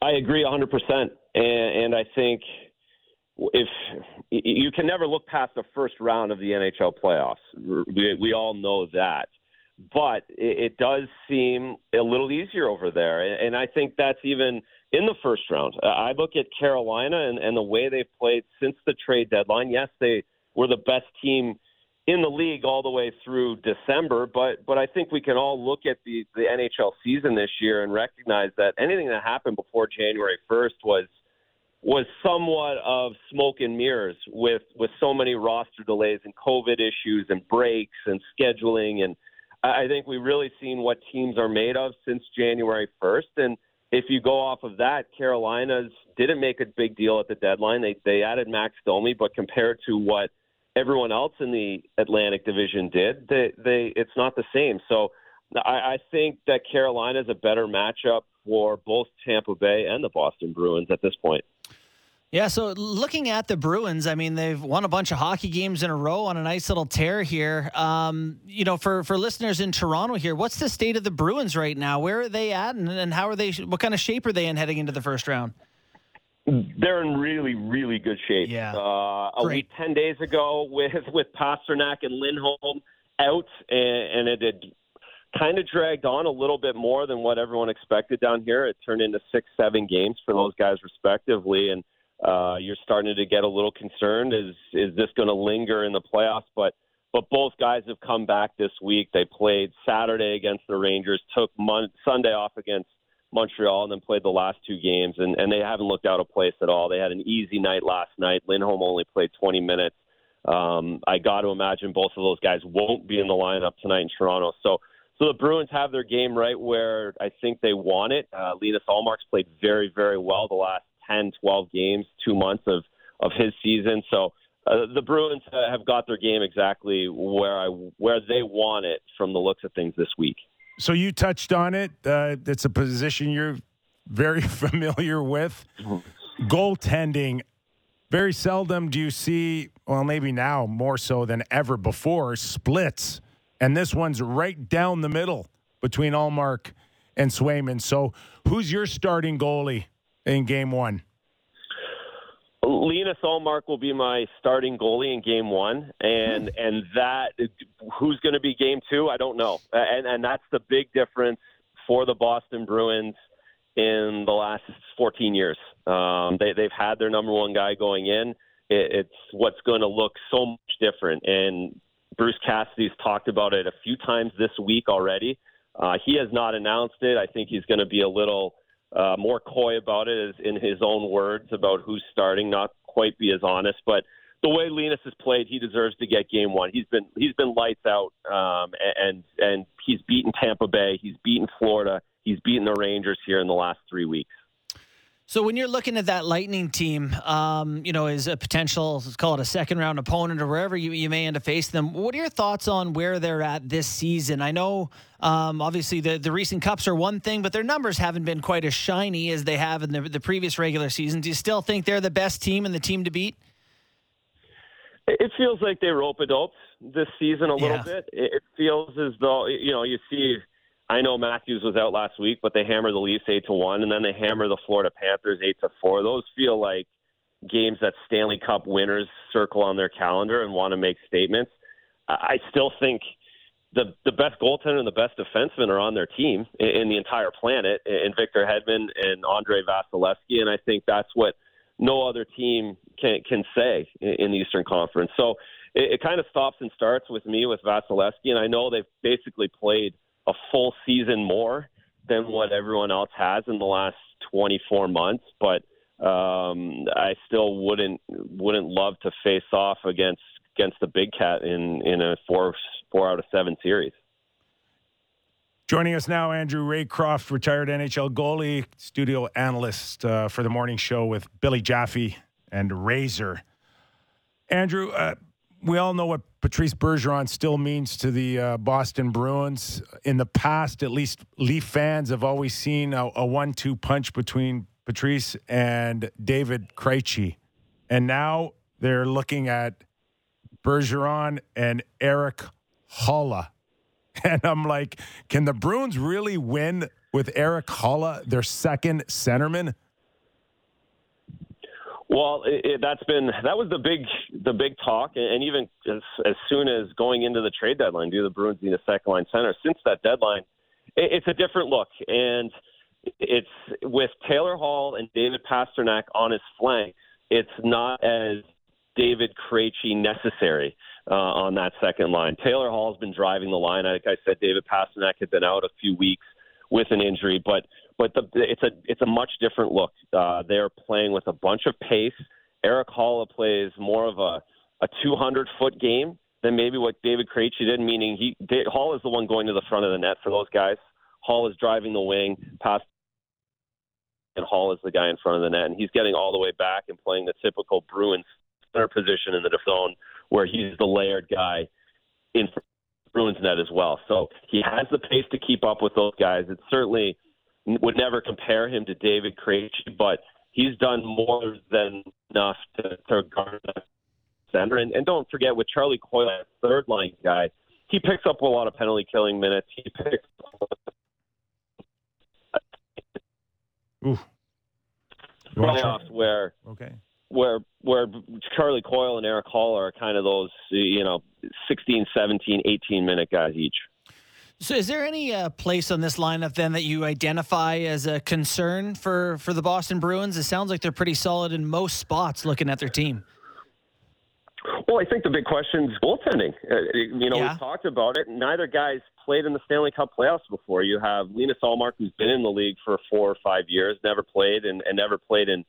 [SPEAKER 7] I agree 100%. And, and I think if you can never look past the first round of the NHL playoffs, we, we all know that. But it, it does seem a little easier over there. And, I think that's even in the first round. I look at Carolina and, and the way they've played since the trade deadline. Yes, they were the best team in the league all the way through December, but but I think we can all look at the the NHL season this year and recognize that anything that happened before January 1st was was somewhat of smoke and mirrors with with so many roster delays and COVID issues and breaks and scheduling and I think we've really seen what teams are made of since January 1st and if you go off of that, Carolina's didn't make a big deal at the deadline. They they added Max Domi, but compared to what everyone else in the Atlantic Division did, they, they it's not the same. So I, I think that Carolina is a better matchup for both Tampa Bay and the Boston Bruins at this point.
[SPEAKER 2] Yeah, so looking at the Bruins, I mean, they've won a bunch of hockey games in a row on a nice little tear here. Um, you know, for, for listeners in Toronto here, what's the state of the Bruins right now? Where are they at, and, and how are they? What kind of shape are they in heading into the first round?
[SPEAKER 7] They're in really, really good shape.
[SPEAKER 2] Yeah.
[SPEAKER 7] Uh, a week, ten days ago, with <laughs> with Pastrnak and Lindholm out, and, and it had kind of dragged on a little bit more than what everyone expected down here. It turned into six, seven games for those guys respectively, and uh, you're starting to get a little concerned. Is is this going to linger in the playoffs? But but both guys have come back this week. They played Saturday against the Rangers, took Mon- Sunday off against Montreal, and then played the last two games. And, and they haven't looked out of place at all. They had an easy night last night. Lindholm only played 20 minutes. Um, I got to imagine both of those guys won't be in the lineup tonight in Toronto. So so the Bruins have their game right where I think they want it. Uh, Linus Ullmark's played very, very well the last 10, 12 games, two months of, of his season. So uh, the Bruins have got their game exactly where I where they want it from the looks of things this week.
[SPEAKER 1] So you touched on it uh, it's a position you're very <laughs> familiar with goaltending very seldom do you see well maybe now more so than ever before splits and this one's right down the middle between Ullmark and Swayman. So, who's your starting goalie in game one?
[SPEAKER 7] Linus Ullmark will be my starting goalie in game one, and and that who's going to be game two, I don't know, and and that's the big difference for the Boston Bruins in the last 14 years. Um, they they've had their number one guy going in. It, it's what's going to look so much different, and Bruce Cassidy's talked about it a few times this week already. Uh, he has not announced it. I think he's going to be a little uh, more coy about it, as in his own words about who's starting. Not quite be as honest, but the way Linus has played, he deserves to get game one. He's been he's been lights out, um, and and he's beaten Tampa Bay, he's beaten Florida, he's beaten the Rangers here in the last three weeks.
[SPEAKER 2] So when you're looking at that Lightning team, um, you know, as a potential, let's call it a second round opponent or wherever you, you may end up facing them, what are your thoughts on where they're at this season? I know, um, obviously, the, the recent cups are one thing, but their numbers haven't been quite as shiny as they have in the, the previous regular season. Do you still think they're the best team and the team to beat?
[SPEAKER 7] It feels like they rope a dope this season a little
[SPEAKER 2] Yeah.
[SPEAKER 7] bit. It it feels as though you know you see. I know Matthews was out last week, but they hammer the Leafs eight to one, and then they hammer the Florida Panthers eight to four. Those feel like games that Stanley Cup winners circle on their calendar and want to make statements. I still think the the best goaltender and the best defenseman are on their team in, in the entire planet, in Victor Hedman and Andrei Vasilevskiy, and I think that's what no other team can can say in, in the Eastern Conference. So it, it kind of stops and starts with me with Vasilevskiy, and I know they've basically played a full season more than what everyone else has in the last 24 months, but um, I still wouldn't wouldn't love to face off against against the Big Cat in in a four four out of seven series.
[SPEAKER 1] Joining us now, Andrew Raycroft, retired NHL goalie, studio analyst uh, for the morning show with Billy Jaffe and Razor. Andrew, uh, we all know what Patrice Bergeron still means to the uh, Boston Bruins. In the past, at least, Leaf fans have always seen a, a one-two punch between Patrice and David Krejci, and now they're looking at Bergeron and Erik Haula. <laughs> And I'm like, can the Bruins really win with Erik Haula, their second centerman?
[SPEAKER 7] Well, it, it, that's been that was the big the big talk, and, even as, as soon as going into the trade deadline, do the Bruins need a second line center? Since that deadline, it, it's a different look, and it's with Taylor Hall and David Pastrnak on his flank. It's not as David Krejci necessary uh, on that second line. Taylor Hall has been driving the line. Like I said, David Pastrnak had been out a few weeks with an injury, but but the, it's a it's a much different look. Uh, they're playing with a bunch of pace. Erik Haula plays more of a a 200 foot game than maybe what David Krejci did. Meaning he Dave, Hall is the one going to the front of the net for those guys. Hall is driving the wing, pass, and Hall is the guy in front of the net, and he's getting all the way back and playing the typical Bruins center position in the zone where he's the layered guy in Bruins net as well. So he has the pace to keep up with those guys. It certainly would never compare him to David Krejci, but he's done more than enough to, to guard that center. And, and don't forget, with Charlie Coyle, that third line guy, he picks up a lot of penalty killing minutes. He picks
[SPEAKER 1] Ooh. You wanna try-
[SPEAKER 7] playoffs where
[SPEAKER 1] Okay.
[SPEAKER 7] Where where Charlie Coyle and Erik Haula are kind of those you know 16, 17, 18 minute guys each.
[SPEAKER 2] So, is there any uh, place on this lineup then that you identify as a concern for for the Boston Bruins? It sounds like they're pretty solid in most spots. Looking at their team,
[SPEAKER 7] Well, I think the big question is goaltending. Uh, you know,
[SPEAKER 2] Yeah.
[SPEAKER 7] we've talked about it. Neither guy's played in the Stanley Cup playoffs before. You have Linus Ullmark, who's been in the league for four or five years, never played, and, and never played in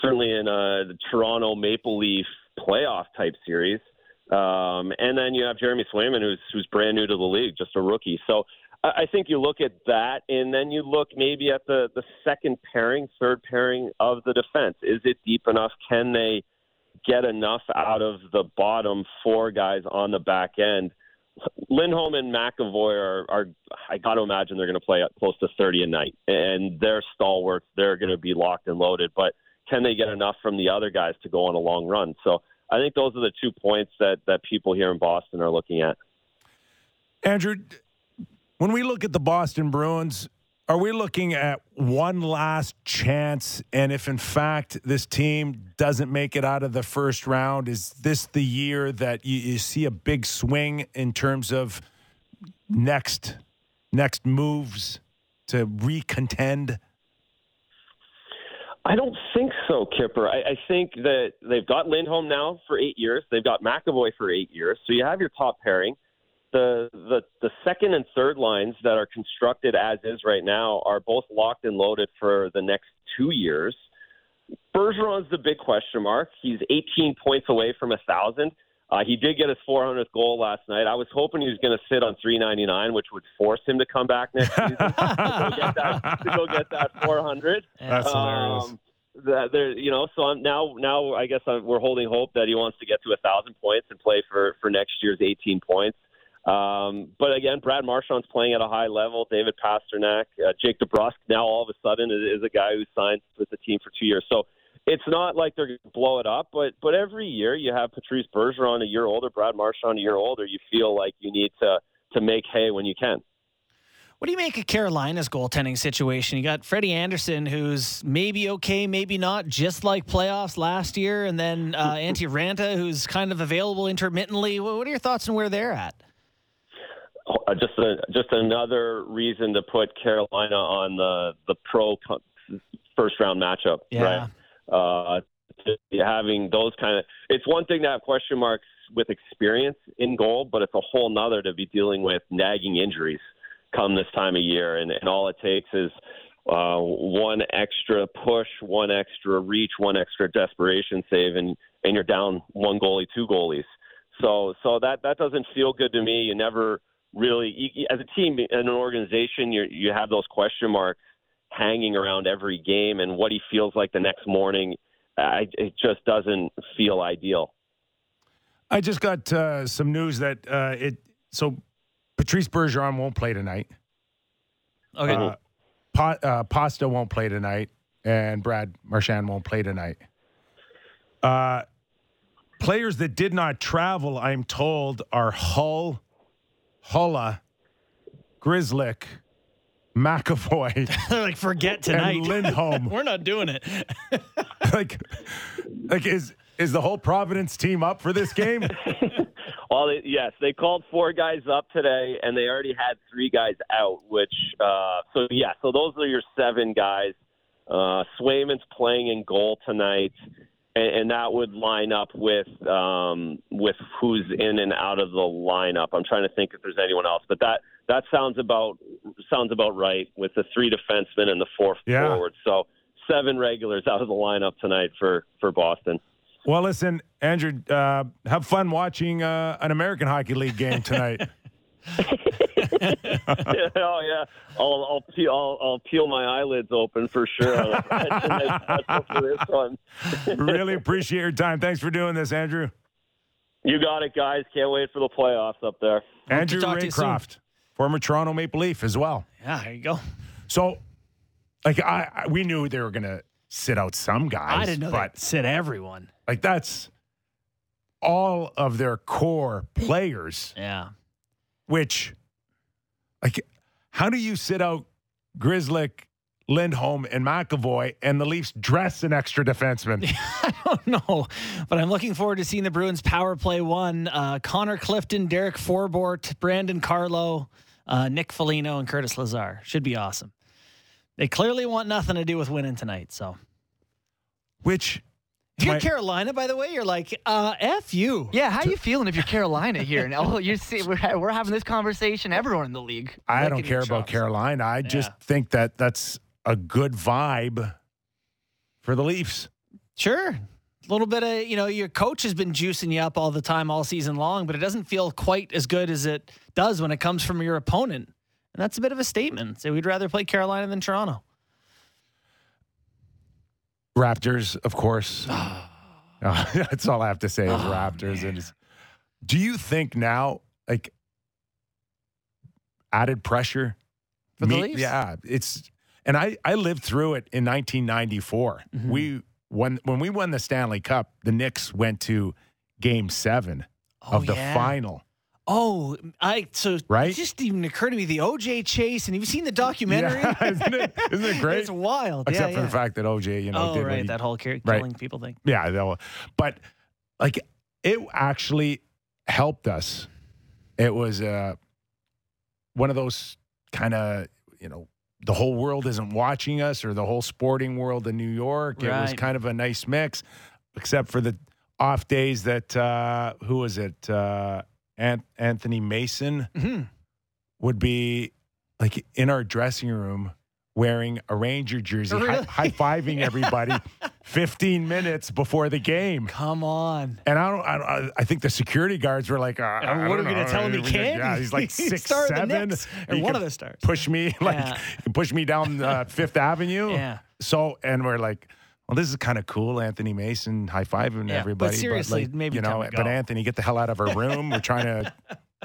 [SPEAKER 7] certainly in uh, the Toronto Maple Leaf playoff type series. Um, and then you have Jeremy Swayman, who's who's brand new to the league, just a rookie. So I, I think you look at that, and then you look maybe at the the second pairing, third pairing of the defense. Is it deep enough? Can they get enough out of the bottom four guys on the back end? Lindholm and McAvoy are, are I got to imagine they're going to play close to 30 a night, and they're stalwarts. They're going to be locked and loaded. But can they get enough from the other guys to go on a long run? So I think those are the two points that that people here in Boston are looking at.
[SPEAKER 1] Andrew, when we look at the Boston Bruins, are we looking at one last chance? And if in fact this team doesn't make it out of the first round, is this the year that you, you see a big swing in terms of next next moves to recontend?
[SPEAKER 7] I don't think so, Kyper. I, I think that they've got Lindholm now for eight years. They've got McAvoy for eight years. So you have your top pairing. The, the the second and third lines that are constructed as is right now are both locked and loaded for the next two years. Bergeron's the big question mark. He's 18 points away from a thousand. Uh, he did get his 400th goal last night. I was hoping he was going to sit on 399, which would force him to come back next <laughs> season to, go get that, to go get that 400.
[SPEAKER 1] That's hilarious.
[SPEAKER 7] Um, that there, you know, so I'm now now I guess I'm, we're holding hope that he wants to get to a thousand points and play for for next year's 18 points. Um, but again, Brad Marchand's playing at a high level. David Pastrnak, uh, Jake DeBrusk now all of a sudden is, is a guy who signed with the team for two years. So it's not like they're going to blow it up, but but every year you have Patrice Bergeron a year older, Brad Marchand a year older. You feel like you need to to make hay when you can.
[SPEAKER 2] What do you make of Carolina's goaltending situation? You got Freddie Andersen, who's maybe okay, maybe not, just like playoffs last year, and then uh, <laughs> Antti Raanta, who's kind of available intermittently. What are your thoughts on where they're at?
[SPEAKER 7] Uh, just a, just another reason to put Carolina on the the pro first round matchup,
[SPEAKER 2] yeah.
[SPEAKER 7] right? Uh, having those kind of it's one thing to have question marks with experience in goal, but it's a whole nother to be dealing with nagging injuries come this time of year, and, and all it takes is uh, one extra push, one extra reach, one extra desperation save, and and you're down one goalie, two goalies. So so that that doesn't feel good to me. You never really, you, as a team and an organization, you you have those question marks hanging around every game, and what he feels like the next morning, I, it just doesn't feel ideal.
[SPEAKER 1] I just got uh, some news that uh, it so Patrice Bergeron won't play tonight.
[SPEAKER 2] Okay.
[SPEAKER 1] Uh, pa- uh, Pasta won't play tonight, and Brad Marchand won't play tonight. Uh, players that did not travel, I'm told, are Hull, Haula, Grzelcyk, McAvoy, <laughs>
[SPEAKER 2] like, forget tonight.
[SPEAKER 1] and <laughs> Lindholm.
[SPEAKER 2] We're not doing it. <laughs>
[SPEAKER 1] like, like is is the whole Providence team up for this game?
[SPEAKER 7] Well, they, yes, they called four guys up today, and they already had three guys out. Which, uh, so yeah, so those are your seven guys. Uh, Swayman's playing in goal tonight, and, and that would line up with um, with who's in and out of the lineup. I'm trying to think if there's anyone else, but that that sounds about sounds about right with the three defensemen and the four
[SPEAKER 1] Yeah.
[SPEAKER 7] forwards. So seven regulars out of the lineup tonight for for Boston.
[SPEAKER 1] Well, listen, Andrew, uh, have fun watching uh, an American Hockey League game tonight. <laughs> <laughs>
[SPEAKER 7] oh yeah, I'll I'll peel I'll, I'll peel my eyelids open for sure. for <laughs>
[SPEAKER 1] really appreciate your time. Thanks for doing this, Andrew.
[SPEAKER 7] You got it, guys. Can't wait for the playoffs up there.
[SPEAKER 1] Andrew
[SPEAKER 2] talk to.
[SPEAKER 1] Raycroft, former Toronto Maple Leaf as well.
[SPEAKER 2] yeah, there you go.
[SPEAKER 1] So, like, I, I we knew they were going to sit out some guys.
[SPEAKER 2] I didn't know
[SPEAKER 1] but
[SPEAKER 2] sit everyone.
[SPEAKER 1] like that's all of their core players.
[SPEAKER 2] Yeah.
[SPEAKER 1] Which, like, how do you sit out Grzelcyk, Lindholm, and McAvoy, and the Leafs dress an extra defenseman? <laughs>
[SPEAKER 2] I don't know, but I'm looking forward to seeing the Bruins power play one. Uh, Connor Clifton, Derek Forbort, Brandon Carlo, uh, Nick Foligno, and Curtis Lazar. Should be awesome. They clearly want nothing to do with winning tonight. So
[SPEAKER 1] Which
[SPEAKER 2] if you're
[SPEAKER 1] My-
[SPEAKER 2] Carolina, by the way, you're like, uh, F you.
[SPEAKER 4] Yeah, how you feeling if you're Carolina here? And oh, you see, we're, we're having this conversation. Everyone in the league.
[SPEAKER 1] I don't care about. Carolina. I just
[SPEAKER 2] Yeah.
[SPEAKER 1] think that that's a good vibe for the Leafs.
[SPEAKER 2] Sure. A little bit of, you know, your coach has been juicing you up all the time, all season long, but it doesn't feel quite as good as it does when it comes from your opponent. And that's a bit of a statement. So we'd rather play Carolina than Toronto.
[SPEAKER 1] Raptors, of course. <sighs> <laughs> That's all I have to say is
[SPEAKER 2] Oh,
[SPEAKER 1] Raptors.
[SPEAKER 2] man.
[SPEAKER 1] And do you think now, like, added pressure
[SPEAKER 2] For the
[SPEAKER 1] Me-
[SPEAKER 2] Leafs?
[SPEAKER 1] Yeah, it's and I I lived through it in 1994.
[SPEAKER 2] Mm-hmm.
[SPEAKER 1] We when when we won the Stanley Cup, the Knicks went to Game Seven
[SPEAKER 2] Oh,
[SPEAKER 1] of the
[SPEAKER 2] yeah.
[SPEAKER 1] final.
[SPEAKER 2] Oh, I so
[SPEAKER 1] Right?
[SPEAKER 2] It just even occurred to me the OJ chase, and have you seen the documentary?
[SPEAKER 1] Yeah, <laughs> isn't it? Isn't it great? <laughs>
[SPEAKER 2] It's wild.
[SPEAKER 1] Except
[SPEAKER 2] yeah,
[SPEAKER 1] for
[SPEAKER 2] yeah.
[SPEAKER 1] the fact that OJ, you know,
[SPEAKER 2] oh,
[SPEAKER 1] did
[SPEAKER 2] right,
[SPEAKER 1] he-
[SPEAKER 2] that whole
[SPEAKER 1] Right.
[SPEAKER 2] killing people thing.
[SPEAKER 1] Yeah, they'll- but like it actually helped us. It was uh, one of those kind of you know the whole world isn't watching us or the whole sporting world in New York. It was kind of a nice mix, except for the off days that uh, who was it? Uh, Ant- Anthony Mason
[SPEAKER 2] Mhm.
[SPEAKER 1] would be like in our dressing room wearing a Ranger jersey,
[SPEAKER 2] Really?
[SPEAKER 1] high fiving everybody <laughs> 15 minutes before the game.
[SPEAKER 2] Come on.
[SPEAKER 1] And I don't, I, don't, I think the security guards were like, uh,
[SPEAKER 2] what are we going to tell him he can't?
[SPEAKER 1] Yeah, he's like <laughs>
[SPEAKER 2] He's
[SPEAKER 1] six,
[SPEAKER 2] star the
[SPEAKER 1] seven.
[SPEAKER 2] Knicks, or one of the stars.
[SPEAKER 1] Push me, <laughs> like,
[SPEAKER 2] Yeah.
[SPEAKER 1] push me down uh, <laughs> Fifth Avenue.
[SPEAKER 2] Yeah.
[SPEAKER 1] So, and we're like, Well, this is kind of cool, Anthony Mason high fiving
[SPEAKER 2] Yeah, but
[SPEAKER 1] everybody.
[SPEAKER 2] seriously,
[SPEAKER 1] like,
[SPEAKER 2] maybe
[SPEAKER 1] you know, but. Anthony, get the hell out of our room. We're trying to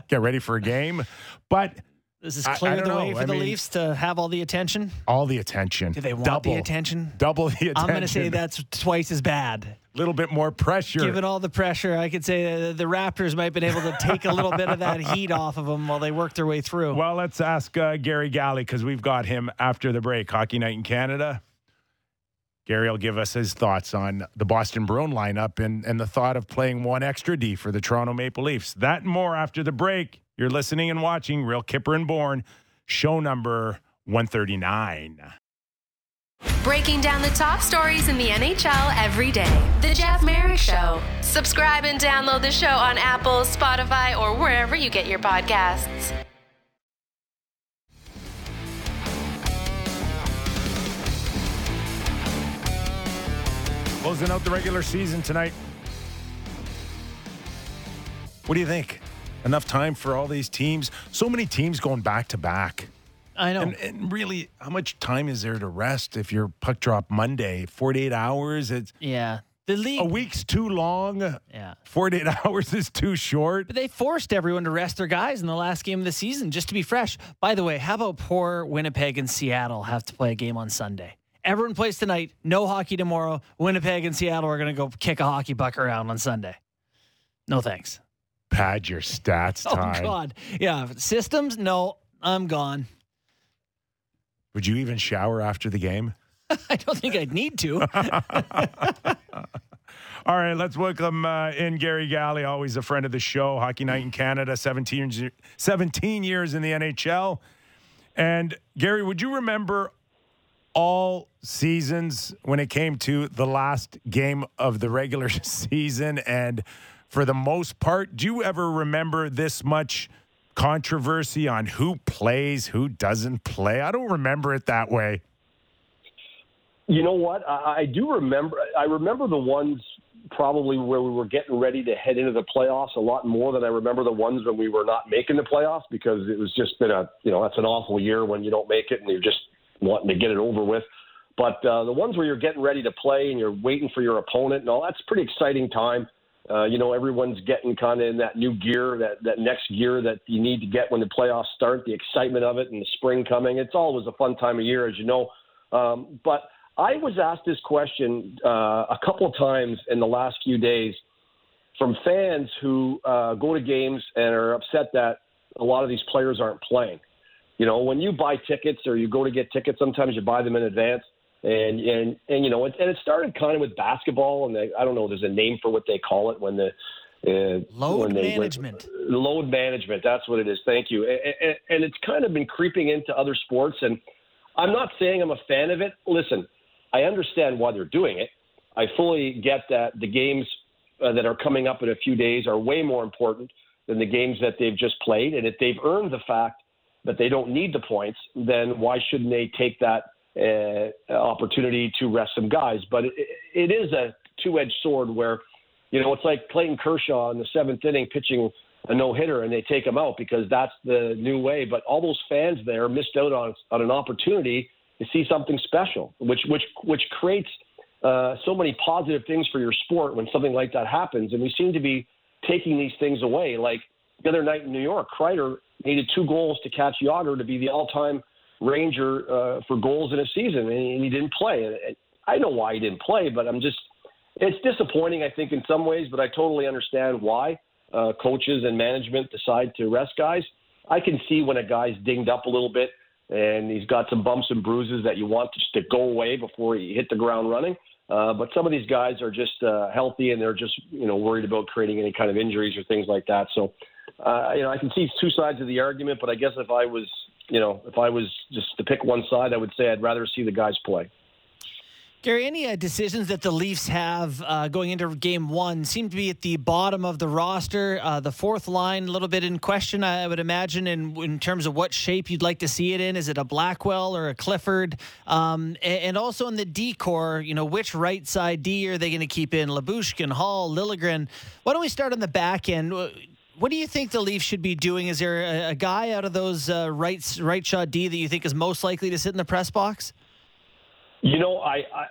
[SPEAKER 1] get ready for a game, but
[SPEAKER 2] this
[SPEAKER 1] I- I
[SPEAKER 2] clear
[SPEAKER 1] don't
[SPEAKER 2] the way
[SPEAKER 1] know.
[SPEAKER 2] for
[SPEAKER 1] I
[SPEAKER 2] the
[SPEAKER 1] mean-
[SPEAKER 2] Leafs to have all the attention?
[SPEAKER 1] all the attention.
[SPEAKER 2] Do they want
[SPEAKER 1] double,
[SPEAKER 2] the attention?
[SPEAKER 1] Double the attention.
[SPEAKER 2] I'm going to say that's twice as bad.
[SPEAKER 1] a little bit more pressure.
[SPEAKER 2] Given all the pressure, I could say uh, the Raptors might have been able to take a little bit of that <laughs> heat off of them while they work their way through.
[SPEAKER 1] Well, let's ask uh, Garry Galley because we've got him after the break. Hockey Night in Canada. Gary will give us his thoughts on the Boston Bruin lineup and, and the thought of playing one extra D for the Toronto Maple Leafs. That and more after the break. You're listening and watching Real Kyper and Bourne, show number 139.
[SPEAKER 8] Breaking down the top stories in the NHL every day. The Jeff Marek Show. Subscribe and download the show on Apple, Spotify, or wherever you get your podcasts.
[SPEAKER 1] Closing out the regular season tonight. What do you think? Enough time for all these teams? So many teams going back to back.
[SPEAKER 2] I know.
[SPEAKER 1] And, and really, how much time is there to rest if you're puck drop Monday? 48 hours? It's
[SPEAKER 2] yeah. The league.
[SPEAKER 1] a week's too long.
[SPEAKER 2] Yeah.
[SPEAKER 1] 48 <laughs> hours is too short.
[SPEAKER 2] But they forced everyone to rest their guys in the last game of the season just to be fresh. By the way, how about poor Winnipeg and Seattle have to play a game on Sunday? Everyone plays tonight. No hockey tomorrow. Winnipeg and Seattle are going to go kick a hockey puck around on Sunday. No thanks.
[SPEAKER 1] Pad your stats time. <laughs> Oh.
[SPEAKER 2] God. Yeah. Systems? No. I'm gone.
[SPEAKER 1] Would you even shower after the game? <laughs>
[SPEAKER 2] I don't think I'd need to. <laughs>
[SPEAKER 1] All right, let's welcome uh, in Garry Galley, always a friend of the show. Hockey Night in Canada, 17, 17 years in the NHL. And Gary, would you remember all seasons when it came to the last game of the regular <laughs> season? And for the most part, do you ever remember this much controversy on who plays, who doesn't play? I don't remember it that way.
[SPEAKER 9] You know what? I, I do remember. I remember the ones probably where we were getting ready to head into the playoffs a lot more than I remember the ones when we were not making the playoffs because it was just been a you know that's an awful year when you don't make it and you're just wanting to get it over with. But uh, the ones where you're getting ready to play and you're waiting for your opponent and all that's pretty exciting time. Uh, you know, everyone's getting kind of in that new gear, that that next gear that you need to get when the playoffs start. The excitement of it and the spring coming. It's always a fun time of year, as you know. Um, but I was asked this question uh, a couple of times in the last few days from fans who uh, go to games and are upset that a lot of these players aren't playing. You know, when you buy tickets or you go to get tickets, sometimes you buy them in advance. And and and you know, it, and it started kind of with basketball, and they, I don't know. There's a name for what they call it when the uh,
[SPEAKER 2] Load
[SPEAKER 9] when they- when-
[SPEAKER 2] management.
[SPEAKER 9] load management. That's what it is. Thank you. And, and, and it's kind of been creeping into other sports. And I'm not saying I'm a fan of it. Listen, I understand why they're doing it. I fully get that the games uh, that are coming up in a few days are way more important than the games that they've just played. And if they've earned the fact that they don't need the points, then why shouldn't they take that uh, opportunity to rest some guys? But it, it is a two-edged sword where, you know, it's like Clayton Kershaw in the seventh inning pitching a no-hitter and they take him out because that's the new way. But all those fans there missed out on on an opportunity to see something special, which which which creates uh, so many positive things for your sport when something like that happens. And we seem to be taking these things away. Like the other night in New York, Kreider needed two goals to catch Jagr to be the all-time Ranger uh, for goals in a season, and he, didn't play. I know why he didn't play, but I'm just it's disappointing, I think, in some ways. But I totally understand why uh, coaches and management decide to rest guys. I can see when a guy's dinged up a little bit and he's got some bumps and bruises that you want just to go away before he hit the ground running. Uh, but some of these guys are just uh, healthy and they're just you know worried about creating any kind of injuries or things like that. So uh, you know I can see two sides of the argument, but I guess if I was you know if I was just to pick one side, I would say I'd rather see the guys play.
[SPEAKER 2] Gary, any uh, decisions that the Leafs have uh, going into game one seem to be at the bottom of the roster. Uh, the fourth line, a little bit in question, I would imagine, in, in terms of what shape you'd like to see it in. Is it a Blackwell or a Clifford? Um, and, and also in the D core, you know, which right side D are they going to keep in? Lyubushkin, Holl, Liljegren. Why don't we start on the back end? What do you think the Leafs should be doing? Is there a, a guy out of those uh, right right shot D that you think is most likely to sit in the press box?
[SPEAKER 9] You know, I, I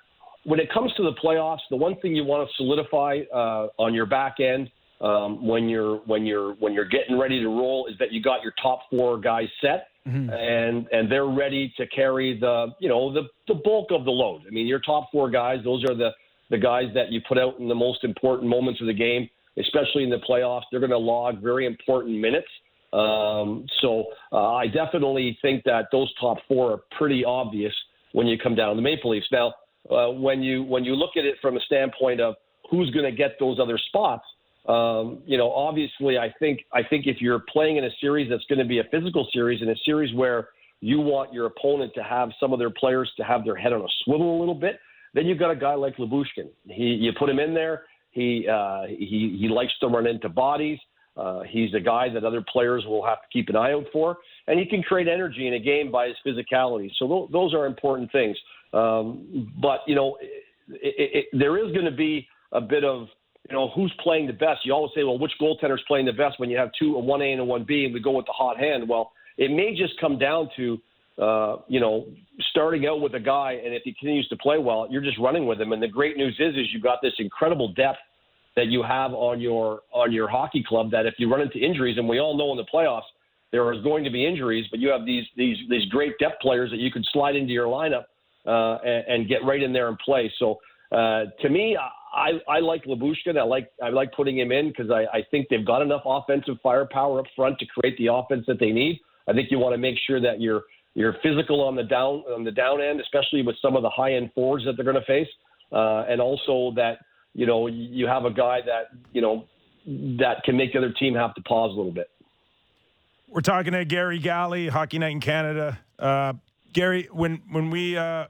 [SPEAKER 9] when it comes to the playoffs, the one thing you want to solidify uh, on your back end um, when you're when you're when you're getting ready to roll is that you got your top four guys set mm-hmm. and and they're ready to carry the you know the the bulk of the load. I mean, your top four guys; those are the the guys that you put out in the most important moments of the game, especially in the playoffs. They're going to log very important minutes. Um, so uh, I definitely think that those top four are pretty obvious when you come down to the Maple Leafs. Now, uh, when you when you look at it from a standpoint of who's going to get those other spots, um, you know, obviously, I think I think if you're playing in a series that's going to be a physical series, in a series where you want your opponent to have some of their players to have their head on a swivel a little bit, then you've got a guy like Lyubushkin. He, you put him in there. He uh, he he likes to run into bodies. Uh, he's a guy that other players will have to keep an eye out for, and he can create energy in a game by his physicality. So th- those are important things. Um, but you know, it, it, it, there is going to be a bit of you know, who's playing the best? You always say, well, which goaltender's playing the best when you have two, a 1A and a 1B, and we go with the hot hand. Well, it may just come down to, uh, you know, starting out with a guy, and if he continues to play well, you're just running with him. And the great news is, is you've got this incredible depth that you have on your on your hockey club. That if you run into injuries, and we all know in the playoffs there is going to be injuries, but you have these these these great depth players that you can slide into your lineup uh, and, and get right in there and play. So uh, to me, I, I like Lyubushkin. I like I like putting him in because I, I think they've got enough offensive firepower up front to create the offense that they need. I think you want to make sure that you're you're physical on the down on the down end, especially with some of the high end forwards that they're going to face, uh, and also that you know you have a guy that you know that can make the other team have to pause a little bit.
[SPEAKER 1] We're talking to Garry Galley, Hockey Night in Canada. Uh, Gary, when when we uh,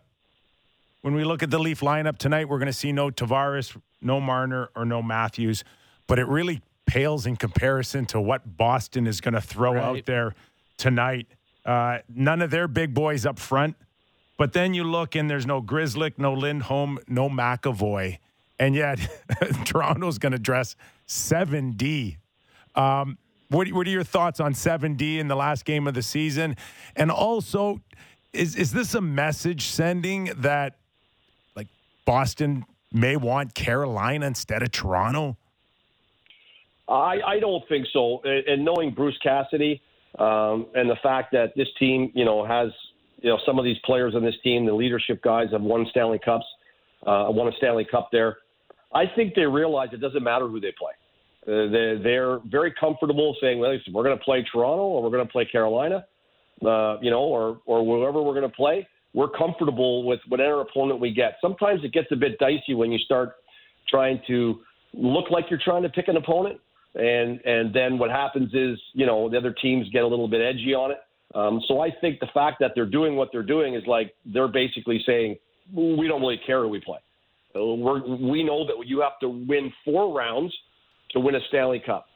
[SPEAKER 1] when we look at the Leaf lineup tonight, we're going to see no Tavares, no Marner, or no Matthews, but it really pales in comparison to what Boston is going to throw right. out there tonight. Uh, none of their big boys up front, but then you look and there's no Grzelcyk, no Lindholm, no McAvoy, and yet <laughs> Toronto's going to dress 7D. Um, what, what are your thoughts on 7D in the last game of the season? And also, is is this a message sending that like Boston may want Carolina instead of Toronto?
[SPEAKER 9] I, I don't think so. And knowing Bruce Cassidy um, and the fact that this team, you know, has you know some of these players on this team, the leadership guys have won Stanley Cups, uh, won a Stanley Cup there. I think they realize it doesn't matter who they play. Uh, they're, they're very comfortable saying, well, we're going to play Toronto or we're going to play Carolina, uh, you know, or or whoever we're going to play we're comfortable with whatever opponent we get. Sometimes it gets a bit dicey when you start trying to look like you're trying to pick an opponent, and and then what happens is you know the other teams get a little bit edgy on it. Um, so I think the fact that they're doing what they're doing is like they're basically saying we don't really care who we play. Uh, we're, we know that you have to win four rounds to win a Stanley Cup,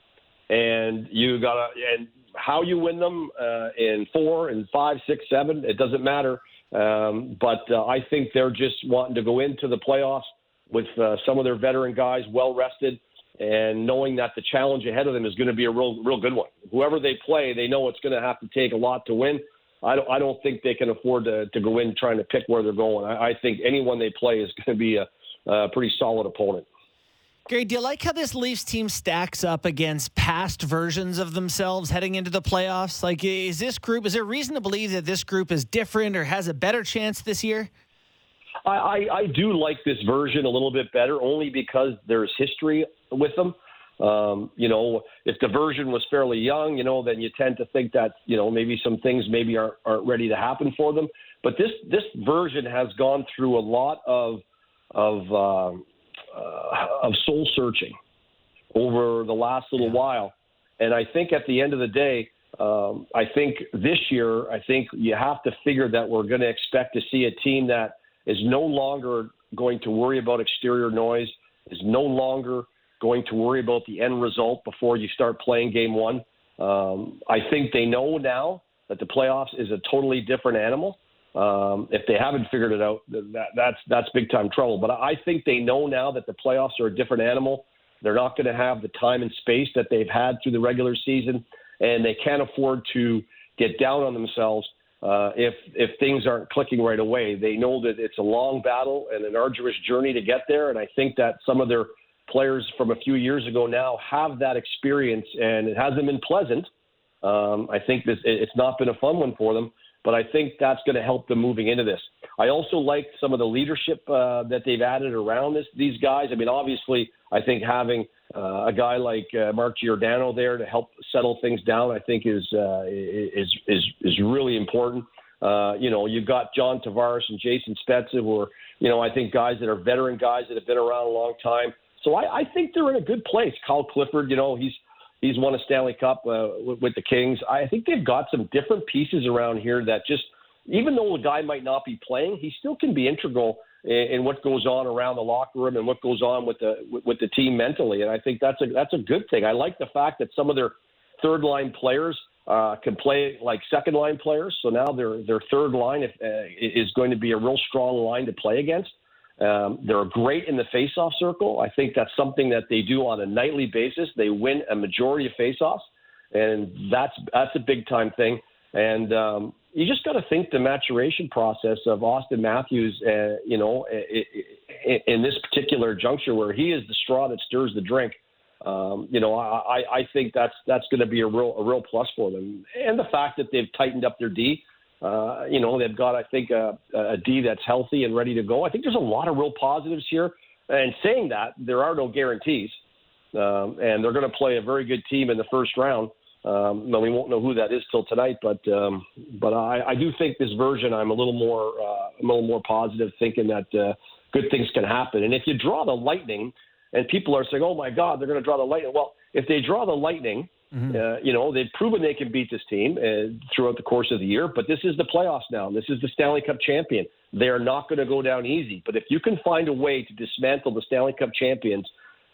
[SPEAKER 9] and you gotta and how you win them uh, in four and five, six, seven, it doesn't matter um, but uh, I think they're just wanting to go into the playoffs with uh, some of their veteran guys well rested and knowing that the challenge ahead of them is going to be a real, real good one. Whoever they play, they know it's going to have to take a lot to win. I don't, I don't think they can afford to, to go in trying to pick where they're going. I, I think anyone they play is going to be a, a pretty solid opponent.
[SPEAKER 2] Gary, do you like how this Leafs team stacks up against past versions of themselves heading into the playoffs? Like, is this group, is there reason to believe that this group is different or has a better chance this year?
[SPEAKER 9] I, I, I do like this version a little bit better only because there's history with them. Um, you know, if the version was fairly young, you know, then you tend to think that, you know, maybe some things maybe aren't, aren't ready to happen for them. But this, this version has gone through a lot of, of, um, uh, of soul searching over the last little yeah. while. And I think at the end of the day, um, I think this year, I think you have to figure that we're going to expect to see a team that is no longer going to worry about exterior noise, is no longer going to worry about the end result before you start playing game one. Um, I think they know now that the playoffs is a totally different animal. Um, if they haven't figured it out, that, that's that's big time trouble. But I think they know now that the playoffs are a different animal. They're not going to have the time and space that they've had through the regular season, and they can't afford to get down on themselves uh, if if things aren't clicking right away. They know that it's a long battle and an arduous journey to get there, and I think that some of their players from a few years ago now have that experience, and it hasn't been pleasant. Um, I think this it's not been a fun one for them, but I think that's going to help them moving into this. I also like some of the leadership uh, that they've added around this these guys. I mean, obviously, I think having uh, a guy like uh, Mark Giordano there to help settle things down, I think is uh, is is is really important. Uh, you know, you've got John Tavares and Jason Spezza, who are you know I think guys that are veteran guys that have been around a long time. So I, I think they're in a good place. Kyle Clifford, you know, he's he's won a Stanley Cup uh, with, with the Kings. I think they've got some different pieces around here that just even though the guy might not be playing, he still can be integral in, what goes on around the locker room and what goes on with the with the team mentally. And I think that's a that's a good thing. I like the fact that some of their third line players uh, can play like second line players. So now their their third line if, uh, is going to be a real strong line to play against. Um, they're great in the faceoff circle. I think that's something that they do on a nightly basis. They win a majority of faceoffs, and that's that's a big time thing. And um, you just got to think the maturation process of Auston Matthews, uh, you know, in this particular juncture where he is the straw that stirs the drink. Um, you know, I, I think that's that's going to be a real a real plus for them, and the fact that they've tightened up their D. Uh, you know, they've got I think a, a D that's healthy and ready to go. I think there's a lot of real positives here. And saying that, there are no guarantees, um, and they're going to play a very good team in the first round. Um, no, we won't know who that is till tonight, but um, but I, I do think this version I'm a little more uh, a little more positive, thinking that uh, good things can happen. And if you draw the lightning, and people are saying, "Oh my God, they're going to draw the lightning," well, if they draw the lightning, mm-hmm. uh, you know they've proven they can beat this team uh, throughout the course of the year. But this is the playoffs now. This is the Stanley Cup champion. They are not going to go down easy. But if you can find a way to dismantle the Stanley Cup champions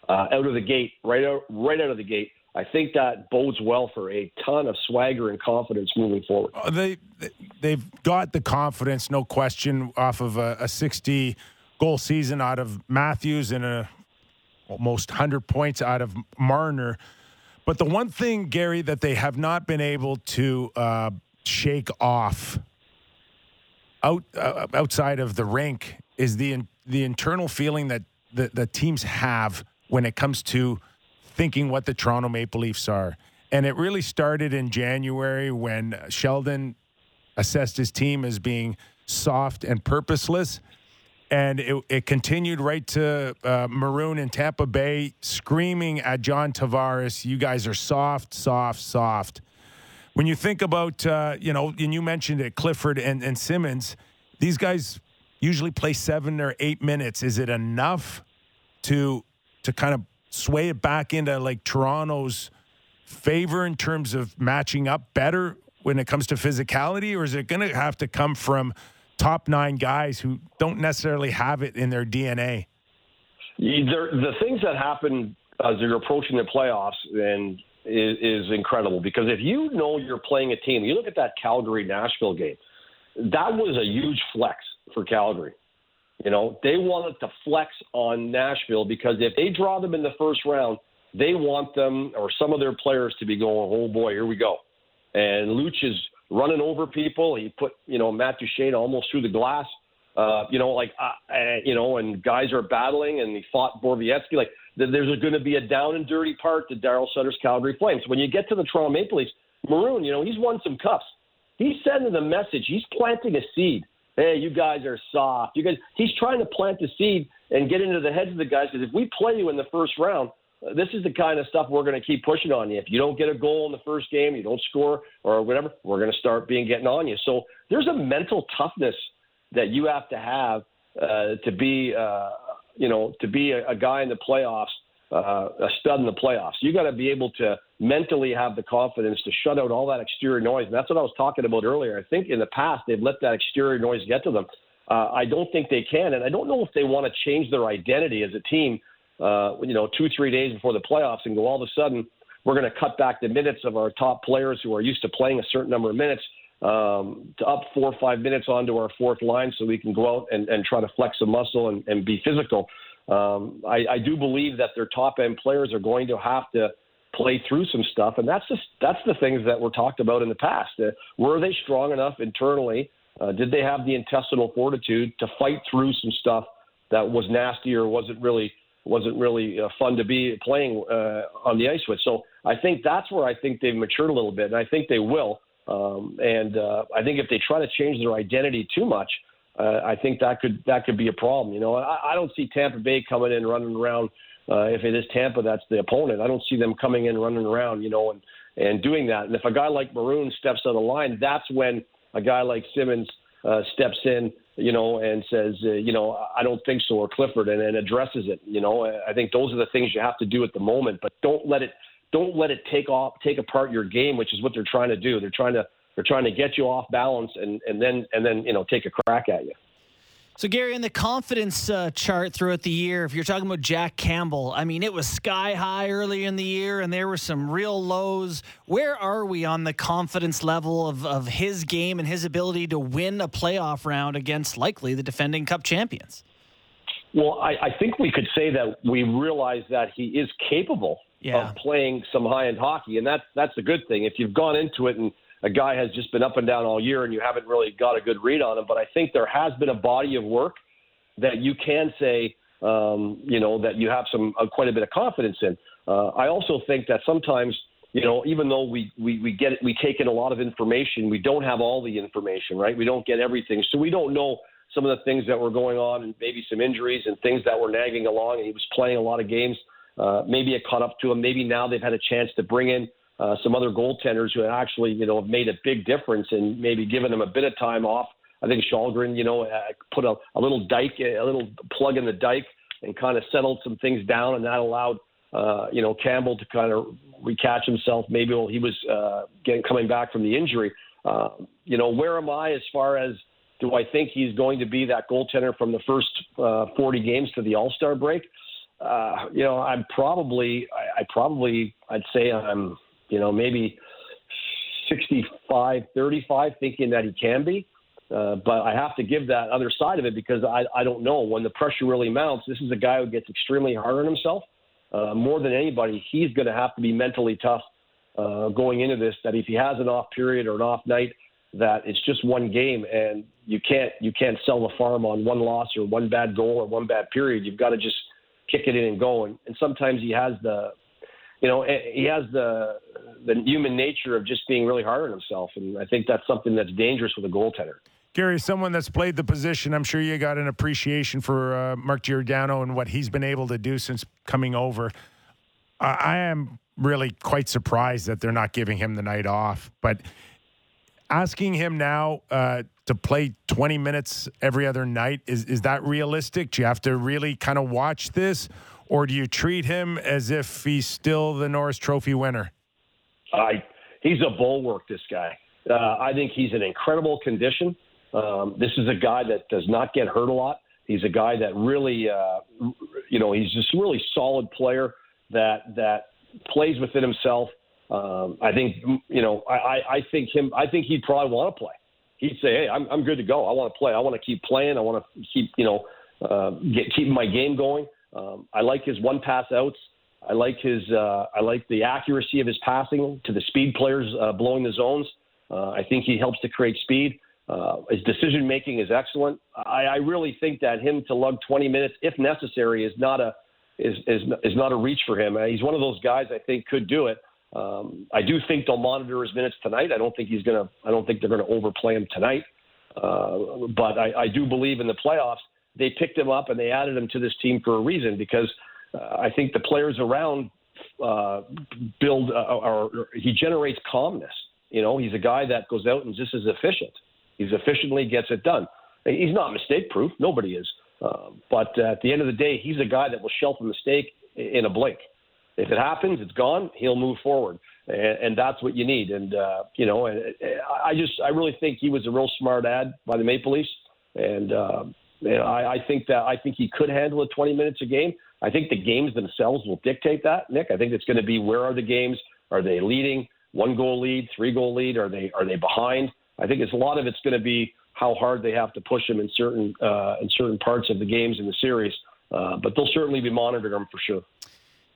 [SPEAKER 9] uh, out of the gate, right out right out of the gate I think that bodes well for a ton of swagger and confidence moving forward.
[SPEAKER 1] Uh, they they've got the confidence, no question, off of a, a 60 goal season out of Matthews and a almost 100 points out of Marner. But the one thing, Gary, that they have not been able to uh, shake off out uh, outside of the rink is the the internal feeling that the, the teams have when it comes to thinking what the Toronto Maple Leafs are. And it really started in January when Sheldon assessed his team as being soft and purposeless. And it, it continued right to uh, Maroon in Tampa Bay, screaming at John Tavares, You guys are soft, soft, soft. When you think about, uh, you know, and you mentioned it, Clifford and, and Simmonds, these guys usually play seven or eight minutes. Is it enough to to kind of sway it back into like Toronto's favor in terms of matching up better when it comes to physicality, or is it going to have to come from top nine guys who don't necessarily have it in their DNA?
[SPEAKER 9] There, the things that happen as you're approaching the playoffs and is, is incredible because if you know you're playing a team, you look at that Calgary Nashville game, that was a huge flex for Calgary. You know, they wanted to flex on Nashville because if they draw them in the first round, they want them or some of their players to be going, oh boy, here we go. And Lucic running over people. He put, you know, Matt Duchene almost through the glass. Uh, you know, like, uh, uh, you know, and guys are battling and he fought Borowiecki. Like, there's going to be a down and dirty part to Daryl Sutter's Calgary Flames. When you get to the Toronto Maple Leafs, Maroon, you know, he's won some cups. He's sending a message. He's planting a seed hey, you guys are soft. You guys, he's trying to plant the seed and get into the heads of the guys because if we play you in the first round, this is the kind of stuff we're going to keep pushing on you. If you don't get a goal in the first game, you don't score or whatever, we're going to start being getting on you. So there's a mental toughness that you have to have uh, to be, uh, you know, to be a, a guy in the playoffs uh, a stud in the playoffs. You got to be able to mentally have the confidence to shut out all that exterior noise. And that's what I was talking about earlier. I think in the past they've let that exterior noise get to them. Uh, I don't think they can, and I don't know if they want to change their identity as a team. Uh, you know, two three days before the playoffs, and go all of a sudden we're going to cut back the minutes of our top players who are used to playing a certain number of minutes um, to up four or five minutes onto our fourth line so we can go out and, and try to flex a muscle and, and be physical. Um, I, I do believe that their top end players are going to have to play through some stuff, and that's just that's the things that were talked about in the past. Uh, were they strong enough internally? Uh, did they have the intestinal fortitude to fight through some stuff that was nasty or wasn't really wasn't really uh, fun to be playing uh, on the ice with? So I think that's where I think they've matured a little bit, and I think they will. Um, and uh, I think if they try to change their identity too much, uh, I think that could that could be a problem. You know, I, I don't see Tampa Bay coming in running around. Uh, if it is Tampa, that's the opponent. I don't see them coming in running around, you know, and and doing that. And if a guy like Maroon steps on the line, that's when a guy like Simmonds uh, steps in, you know, and says, uh, you know, I don't think so, or Clifford, and, and addresses it. You know, I think those are the things you have to do at the moment, but don't let it don't let it take off take apart your game, which is what they're trying to do. They're trying to they're trying to get you off balance and and then and then you know take a crack at you.
[SPEAKER 2] So, Gary, in the confidence uh, chart throughout the year, if you're talking about Jack Campbell, I mean, it was sky high early in the year and there were some real lows. Where are we on the confidence level of, of his game and his ability to win a playoff round against likely the defending cup champions?
[SPEAKER 9] Well, I, I think we could say that we realize that he is capable
[SPEAKER 2] yeah.
[SPEAKER 9] of playing some high end hockey, and that's that's a good thing. If you've gone into it and a guy has just been up and down all year and you haven't really got a good read on him. But I think there has been a body of work that you can say, um, you know, that you have some uh, quite a bit of confidence in. Uh, I also think that sometimes, you know, even though we, we, we get we take in a lot of information, we don't have all the information, right? We don't get everything. So we don't know some of the things that were going on and maybe some injuries and things that were nagging along. And he was playing a lot of games. Uh, maybe it caught up to him. Maybe now they've had a chance to bring in uh, some other goaltenders who actually, you know, have made a big difference and maybe given them a bit of time off. I think Källgren, you know, uh, put a, a little dike, a little plug in the dike, and kind of settled some things down, and that allowed, uh, you know, Campbell to kind of recatch himself. Maybe while he was uh, getting coming back from the injury. Uh, you know, where am I as far as do I think he's going to be that goaltender from the first uh, 40 games to the All Star break? Uh, you know, I'm probably, I, I probably, I'd say I'm you know, maybe 65 35, thinking that he can be. Uh, but I have to give that other side of it because I, I don't know. When the pressure really mounts, this is a guy who gets extremely hard on himself. Uh, more than anybody, he's going to have to be mentally tough uh, going into this. That if he has an off period or an off night, that it's just one game, and you can't you can't sell the farm on one loss or one bad goal or one bad period. You've got to just kick it in and go. And, and sometimes he has the you know, eh, he has the the human nature of just being really hard on himself, and I think that's something that's dangerous with a goaltender.
[SPEAKER 1] Gary, someone that's played the position, I'm sure you got an appreciation for uh, Mark Giordano and what he's been able to do since coming over. I am really quite surprised that they're not giving him the night off, but asking him now uh, to play 20 minutes every other night is is that realistic? Do you have to really kind of watch this? or do you treat him as if he's still the Norris Trophy winner?
[SPEAKER 9] I he's a bulwark. This guy. Uh, I think he's in incredible condition. Um, this is a guy that does not get hurt a lot. He's a guy that really, uh, you know, he's just a really solid player that that plays within himself. Um, I think, you know, I, I think him. I think he'd probably want to play. He'd say, "Hey, I'm I'm good to go. I want to play. I want to keep playing. I want to keep, you know, uh, get keep my game going." Um, I like his one pass outs. I like his. Uh, I like the accuracy of his passing to the speed players uh, blowing the zones. Uh, I think he helps to create speed. Uh, his decision making is excellent. I, I really think that him to lug 20 minutes, if necessary, is not a is is is not a reach for him. Uh, he's one of those guys I think could do it. Um, I do think they'll monitor his minutes tonight. I don't think he's gonna. I don't think they're gonna overplay him tonight. Uh, but I, I do believe in the playoffs they picked him up and they added him to this team for a reason because I think the players around uh, build uh, or he generates calmness. You know, he's a guy that goes out and just is efficient. He's efficiently gets it done. He's not mistake proof. Nobody is. Uh, but at the end of the day, he's a guy that will shelf a mistake in a blink. If it happens, it's gone. He'll move forward, and, and that's what you need. And uh, you know, and I just I really think he was a real smart ad by the Maple Leafs, and uh, I, I think that I think he could handle it 20 minutes a game. I think the games themselves will dictate that, Nick. I think it's going to be where are the games? Are they leading? One goal lead, three goal lead? Are they are they behind? I think it's a lot of it's going to be how hard they have to push them in certain uh, in certain parts of the games in the series. Uh, but they'll certainly be monitoring them for sure.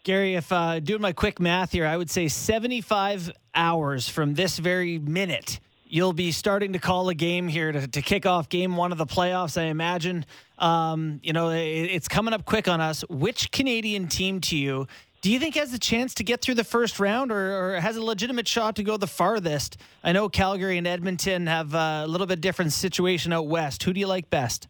[SPEAKER 2] Gary, if uh, doing my quick math here, I would say 75 hours from this very minute, you'll be starting to call a game here to, to kick off game one of the playoffs, I imagine. Um, you know, it, it's coming up quick on us. Which Canadian team to you do you think has a chance to get through the first round or, or has a legitimate shot to go the farthest? I know Calgary and Edmonton have uh, a little bit different situation out west. Who do you like best?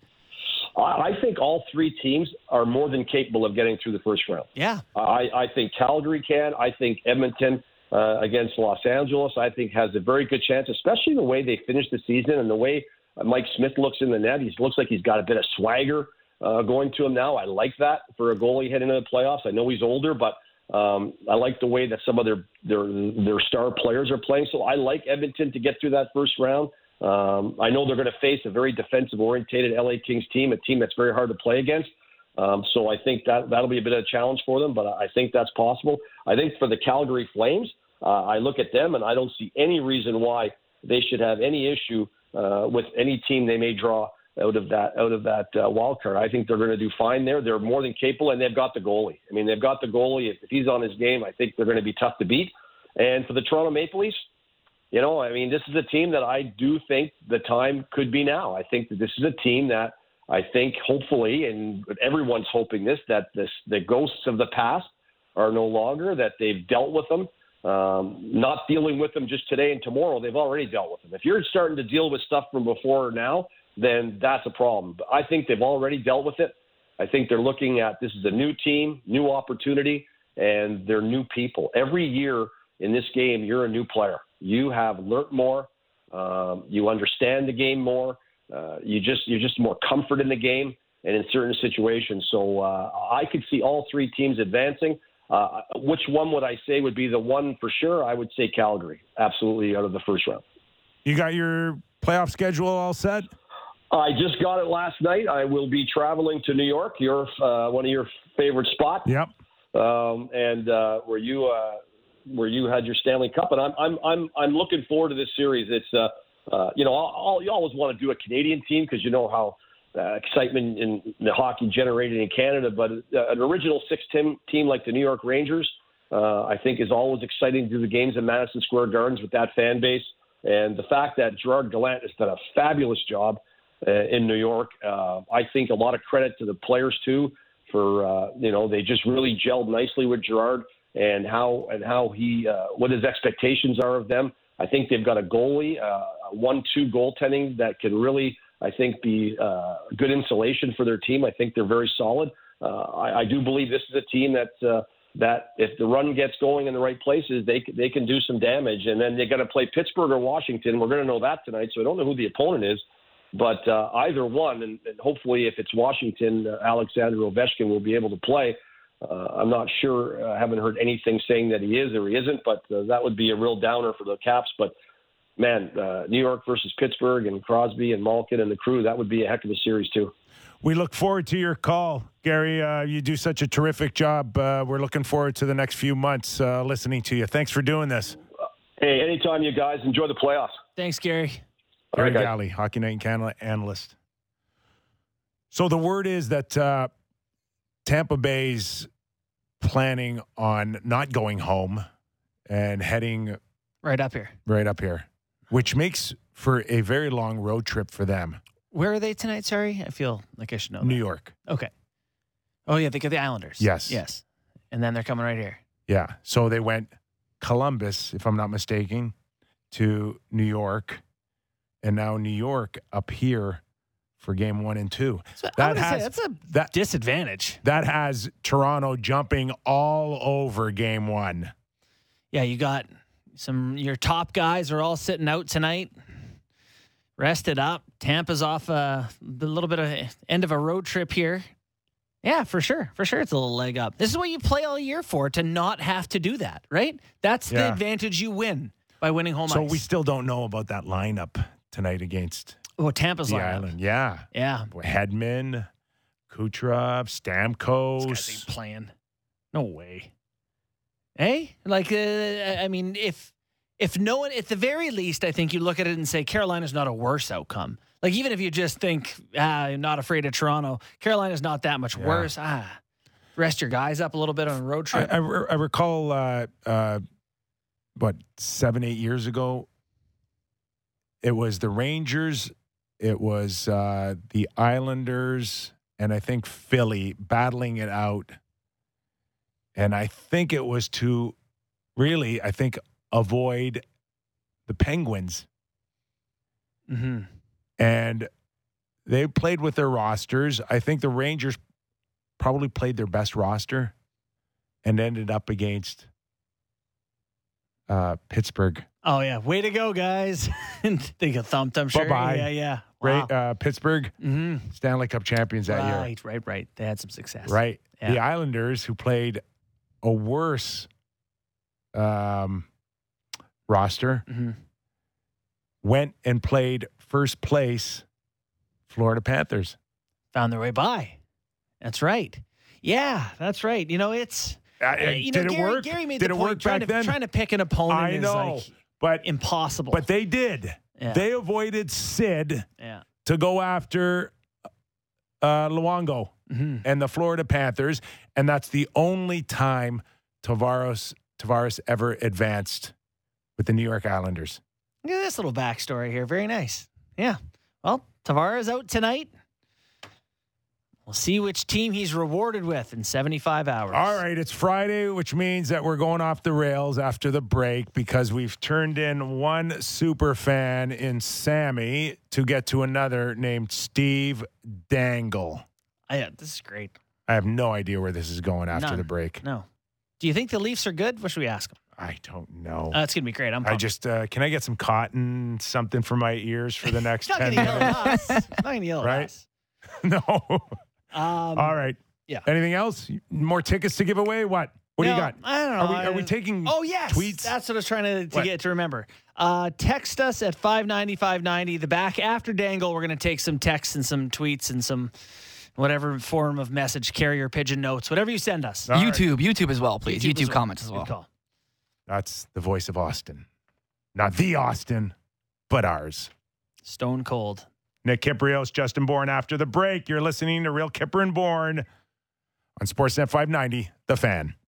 [SPEAKER 9] I think all three teams are more than capable of getting through the first round.
[SPEAKER 2] Yeah.
[SPEAKER 9] I, I think Calgary can. I think Edmonton uh, against Los Angeles, I think, has a very good chance, especially the way they finished the season and the way Mike Smith looks in the net. He looks like he's got a bit of swagger uh, going to him now. I like that for a goalie heading into the playoffs. I know he's older, but um, I like the way that some of their their their star players are playing. So I like Edmonton to get through that first round. Um, I know they're going to face a very defensive orientated LA Kings team, a team that's very hard to play against. Um, so I think that that'll be a bit of a challenge for them, but I think that's possible. I think for the Calgary Flames, uh, I look at them and I don't see any reason why they should have any issue uh, with any team they may draw out of that out of that uh, wild card. I think they're going to do fine there. They're more than capable, and they've got the goalie. I mean, they've got the goalie. If, if he's on his game, I think they're going to be tough to beat. And for the Toronto Maple Leafs, you know, I mean, this is a team that I do think the time could be now. I think that this is a team that I think hopefully, and everyone's hoping this, that this, the ghosts of the past are no longer, that they've dealt with them. Um, not dealing with them just today and tomorrow, they've already dealt with them. If you're starting to deal with stuff from before or now, then that's a problem. But I think they've already dealt with it. I think they're looking at this is a new team, new opportunity, and they're new people. Every year in this game, you're a new player you have learnt more, um, you understand the game more, uh, you just you're just more comfort in the game and in certain situations. So uh, I could see all three teams advancing. Uh, which one would I say would be the one for sure? I would say Calgary, absolutely out of the first round.
[SPEAKER 1] You got your playoff schedule all set?
[SPEAKER 9] I just got it last night. I will be traveling to New York, your uh, one of your favorite spots.
[SPEAKER 1] Yep.
[SPEAKER 9] Um, and uh, where you uh, where you had your Stanley Cup, and I'm I'm I'm I'm looking forward to this series. It's uh, uh you know, all, you always want to do a Canadian team because you know how uh, excitement in the hockey generated in Canada, but uh, an original six team team like the New York Rangers, uh, I think, is always exciting to the games in Madison Square Gardens with that fan base. And the fact that Gerard Gallant has done a fabulous job uh, in New York, uh, I think a lot of credit to the players too for uh, you know they just really gelled nicely with Gerard and how and how he uh, what his expectations are of them. I think they've got a goalie, uh, one-two goaltending that can really, I think, be uh, good insulation for their team. I think they're very solid. Uh, I, I do believe this is a team that uh, that if the run gets going in the right places, they they can do some damage. And then they're going to play Pittsburgh or Washington. We're going to know that tonight. So I don't know who the opponent is, but uh, either one, and, and hopefully, if it's Washington, uh, Alexander Ovechkin will be able to play. Uh, I'm not sure. I haven't heard anything saying that he is or he isn't, but uh, that would be a real downer for the Caps. But man, uh, New York versus Pittsburgh and Crosby and Malkin and the crew, that would be a heck of a series too.
[SPEAKER 1] We look forward to your call, Garry. Uh, you do such a terrific job. Uh, we're looking forward to the next few months uh, listening to you. Thanks for doing this.
[SPEAKER 9] Hey, anytime, you guys. Enjoy the playoffs.
[SPEAKER 2] Thanks, Garry.
[SPEAKER 1] Garry right, Galley, Hockey Night in Canada analyst. So the word is that Tampa Bay's planning on not going home and heading
[SPEAKER 2] right up here.
[SPEAKER 1] Right up here, which makes for a very long road trip for them.
[SPEAKER 2] Where are they tonight? Sorry, I feel like I should know.
[SPEAKER 1] New
[SPEAKER 2] that.
[SPEAKER 1] York.
[SPEAKER 2] Okay. Oh yeah, they get the Islanders.
[SPEAKER 1] Yes.
[SPEAKER 2] Yes. And then they're coming right here.
[SPEAKER 1] Yeah. So they went Columbus, if I'm not mistaken, to New York, and now New York up here for game one and two.
[SPEAKER 2] So that has say, that's a that, disadvantage.
[SPEAKER 1] That has Toronto jumping all over game one.
[SPEAKER 2] Yeah, you got some your top guys are all sitting out tonight. Rested up. Tampa's off uh, a, a little bit of end of a road trip here. Yeah, for sure. For sure it's a little leg up. This is what you play all year for to not have to do that, right? That's yeah. the advantage you win by winning home
[SPEAKER 1] so
[SPEAKER 2] ice.
[SPEAKER 1] we still don't know about that lineup tonight against
[SPEAKER 2] Oh, Tampa's
[SPEAKER 1] the
[SPEAKER 2] lineup.
[SPEAKER 1] island. Yeah.
[SPEAKER 2] Yeah.
[SPEAKER 1] Hedman, Kucherov, Stamkos.
[SPEAKER 2] Playing. No way. Hey, like uh, I mean, if if no one, at the very least, I think you look at it and say Carolina's not a worse outcome. Like even if you just think, ah, I'm not afraid of Toronto, Carolina's not that much
[SPEAKER 1] Yeah.
[SPEAKER 2] worse. Ah, Rest your guys up a little bit on a road trip.
[SPEAKER 1] I, I, I recall, uh, uh, what, seven, eight years ago, it was the Rangers, it was uh, the Islanders, and I think Philly battling it out. And I think it was to really, I think, avoid the Penguins.
[SPEAKER 2] hmm
[SPEAKER 1] And they played with their rosters. I think the Rangers probably played their best roster and ended up against uh, Pittsburgh.
[SPEAKER 2] Oh yeah, way to go, guys! <laughs> they got thumped. I'm sure.
[SPEAKER 1] Bye-bye.
[SPEAKER 2] Yeah, yeah.
[SPEAKER 1] Right, uh, Pittsburgh
[SPEAKER 2] hmm
[SPEAKER 1] Stanley Cup champions that year.
[SPEAKER 2] Right, right, right. They had some success.
[SPEAKER 1] Right. The Islanders, who played a worse um, roster,
[SPEAKER 2] hmm
[SPEAKER 1] went and played first place Florida Panthers.
[SPEAKER 2] Found their way by. That's right. Yeah, that's right. You know, it's
[SPEAKER 1] Uh,
[SPEAKER 2] you know,
[SPEAKER 1] did it
[SPEAKER 2] Gary,
[SPEAKER 1] work?
[SPEAKER 2] Gary made
[SPEAKER 1] did
[SPEAKER 2] the
[SPEAKER 1] it
[SPEAKER 2] point
[SPEAKER 1] work
[SPEAKER 2] trying
[SPEAKER 1] back
[SPEAKER 2] to
[SPEAKER 1] then?
[SPEAKER 2] trying to pick an opponent
[SPEAKER 1] I
[SPEAKER 2] is like
[SPEAKER 1] but
[SPEAKER 2] impossible.
[SPEAKER 1] but they did.
[SPEAKER 2] Yeah.
[SPEAKER 1] They avoided Sid
[SPEAKER 2] yeah.
[SPEAKER 1] to go after uh, Luongo
[SPEAKER 2] hmm
[SPEAKER 1] and the Florida Panthers, and that's the only time Tavares Tavares ever advanced with the New York Islanders.
[SPEAKER 2] Look at this little backstory here. Very nice. Yeah. Well, Tavares out tonight. We'll see which team he's rewarded with in 75 hours.
[SPEAKER 1] All right, it's Friday, which means that we're going off the rails after the break because we've turned in one super fan in Sammy to get to another named Steve Dangle.
[SPEAKER 2] I- yeah, this is great.
[SPEAKER 1] I have no idea where this is going after
[SPEAKER 2] None.
[SPEAKER 1] the break.
[SPEAKER 2] No. Do you think the Leafs are good? What should we ask them?
[SPEAKER 1] I don't know.
[SPEAKER 2] Uh, it's going to be great. I'm
[SPEAKER 1] I just uh, can I get some cotton, something for my ears for the <laughs> next
[SPEAKER 2] not
[SPEAKER 1] ten
[SPEAKER 2] yell
[SPEAKER 1] minutes?
[SPEAKER 2] us. Not to yell at
[SPEAKER 1] Right?
[SPEAKER 2] us. <laughs>
[SPEAKER 1] no.
[SPEAKER 2] Um,
[SPEAKER 1] All right.
[SPEAKER 2] yeah.
[SPEAKER 1] Anything else? More tickets to give away? What? What do
[SPEAKER 2] no,
[SPEAKER 1] you got?
[SPEAKER 2] I don't know.
[SPEAKER 1] Are we, are we taking?
[SPEAKER 2] Oh yes,
[SPEAKER 1] tweets?
[SPEAKER 2] That's what I was trying to, to
[SPEAKER 1] What?
[SPEAKER 2] get to remember. Uh, text us at 590 590. The back after Dangle, we're going to take some texts and some tweets and some whatever form of message, carrier pigeon notes, whatever you send us.
[SPEAKER 1] All right.
[SPEAKER 4] YouTube, YouTube as well, please. YouTube,
[SPEAKER 2] as well.
[SPEAKER 4] comments as
[SPEAKER 2] Good
[SPEAKER 4] well.
[SPEAKER 2] call.
[SPEAKER 1] That's the voice of Austin, not the Austin, but ours.
[SPEAKER 2] Stone cold.
[SPEAKER 1] Nick Kypreos, Justin Bourne. After the break, you're listening to Real Kyper and Bourne on Sportsnet 590, The Fan.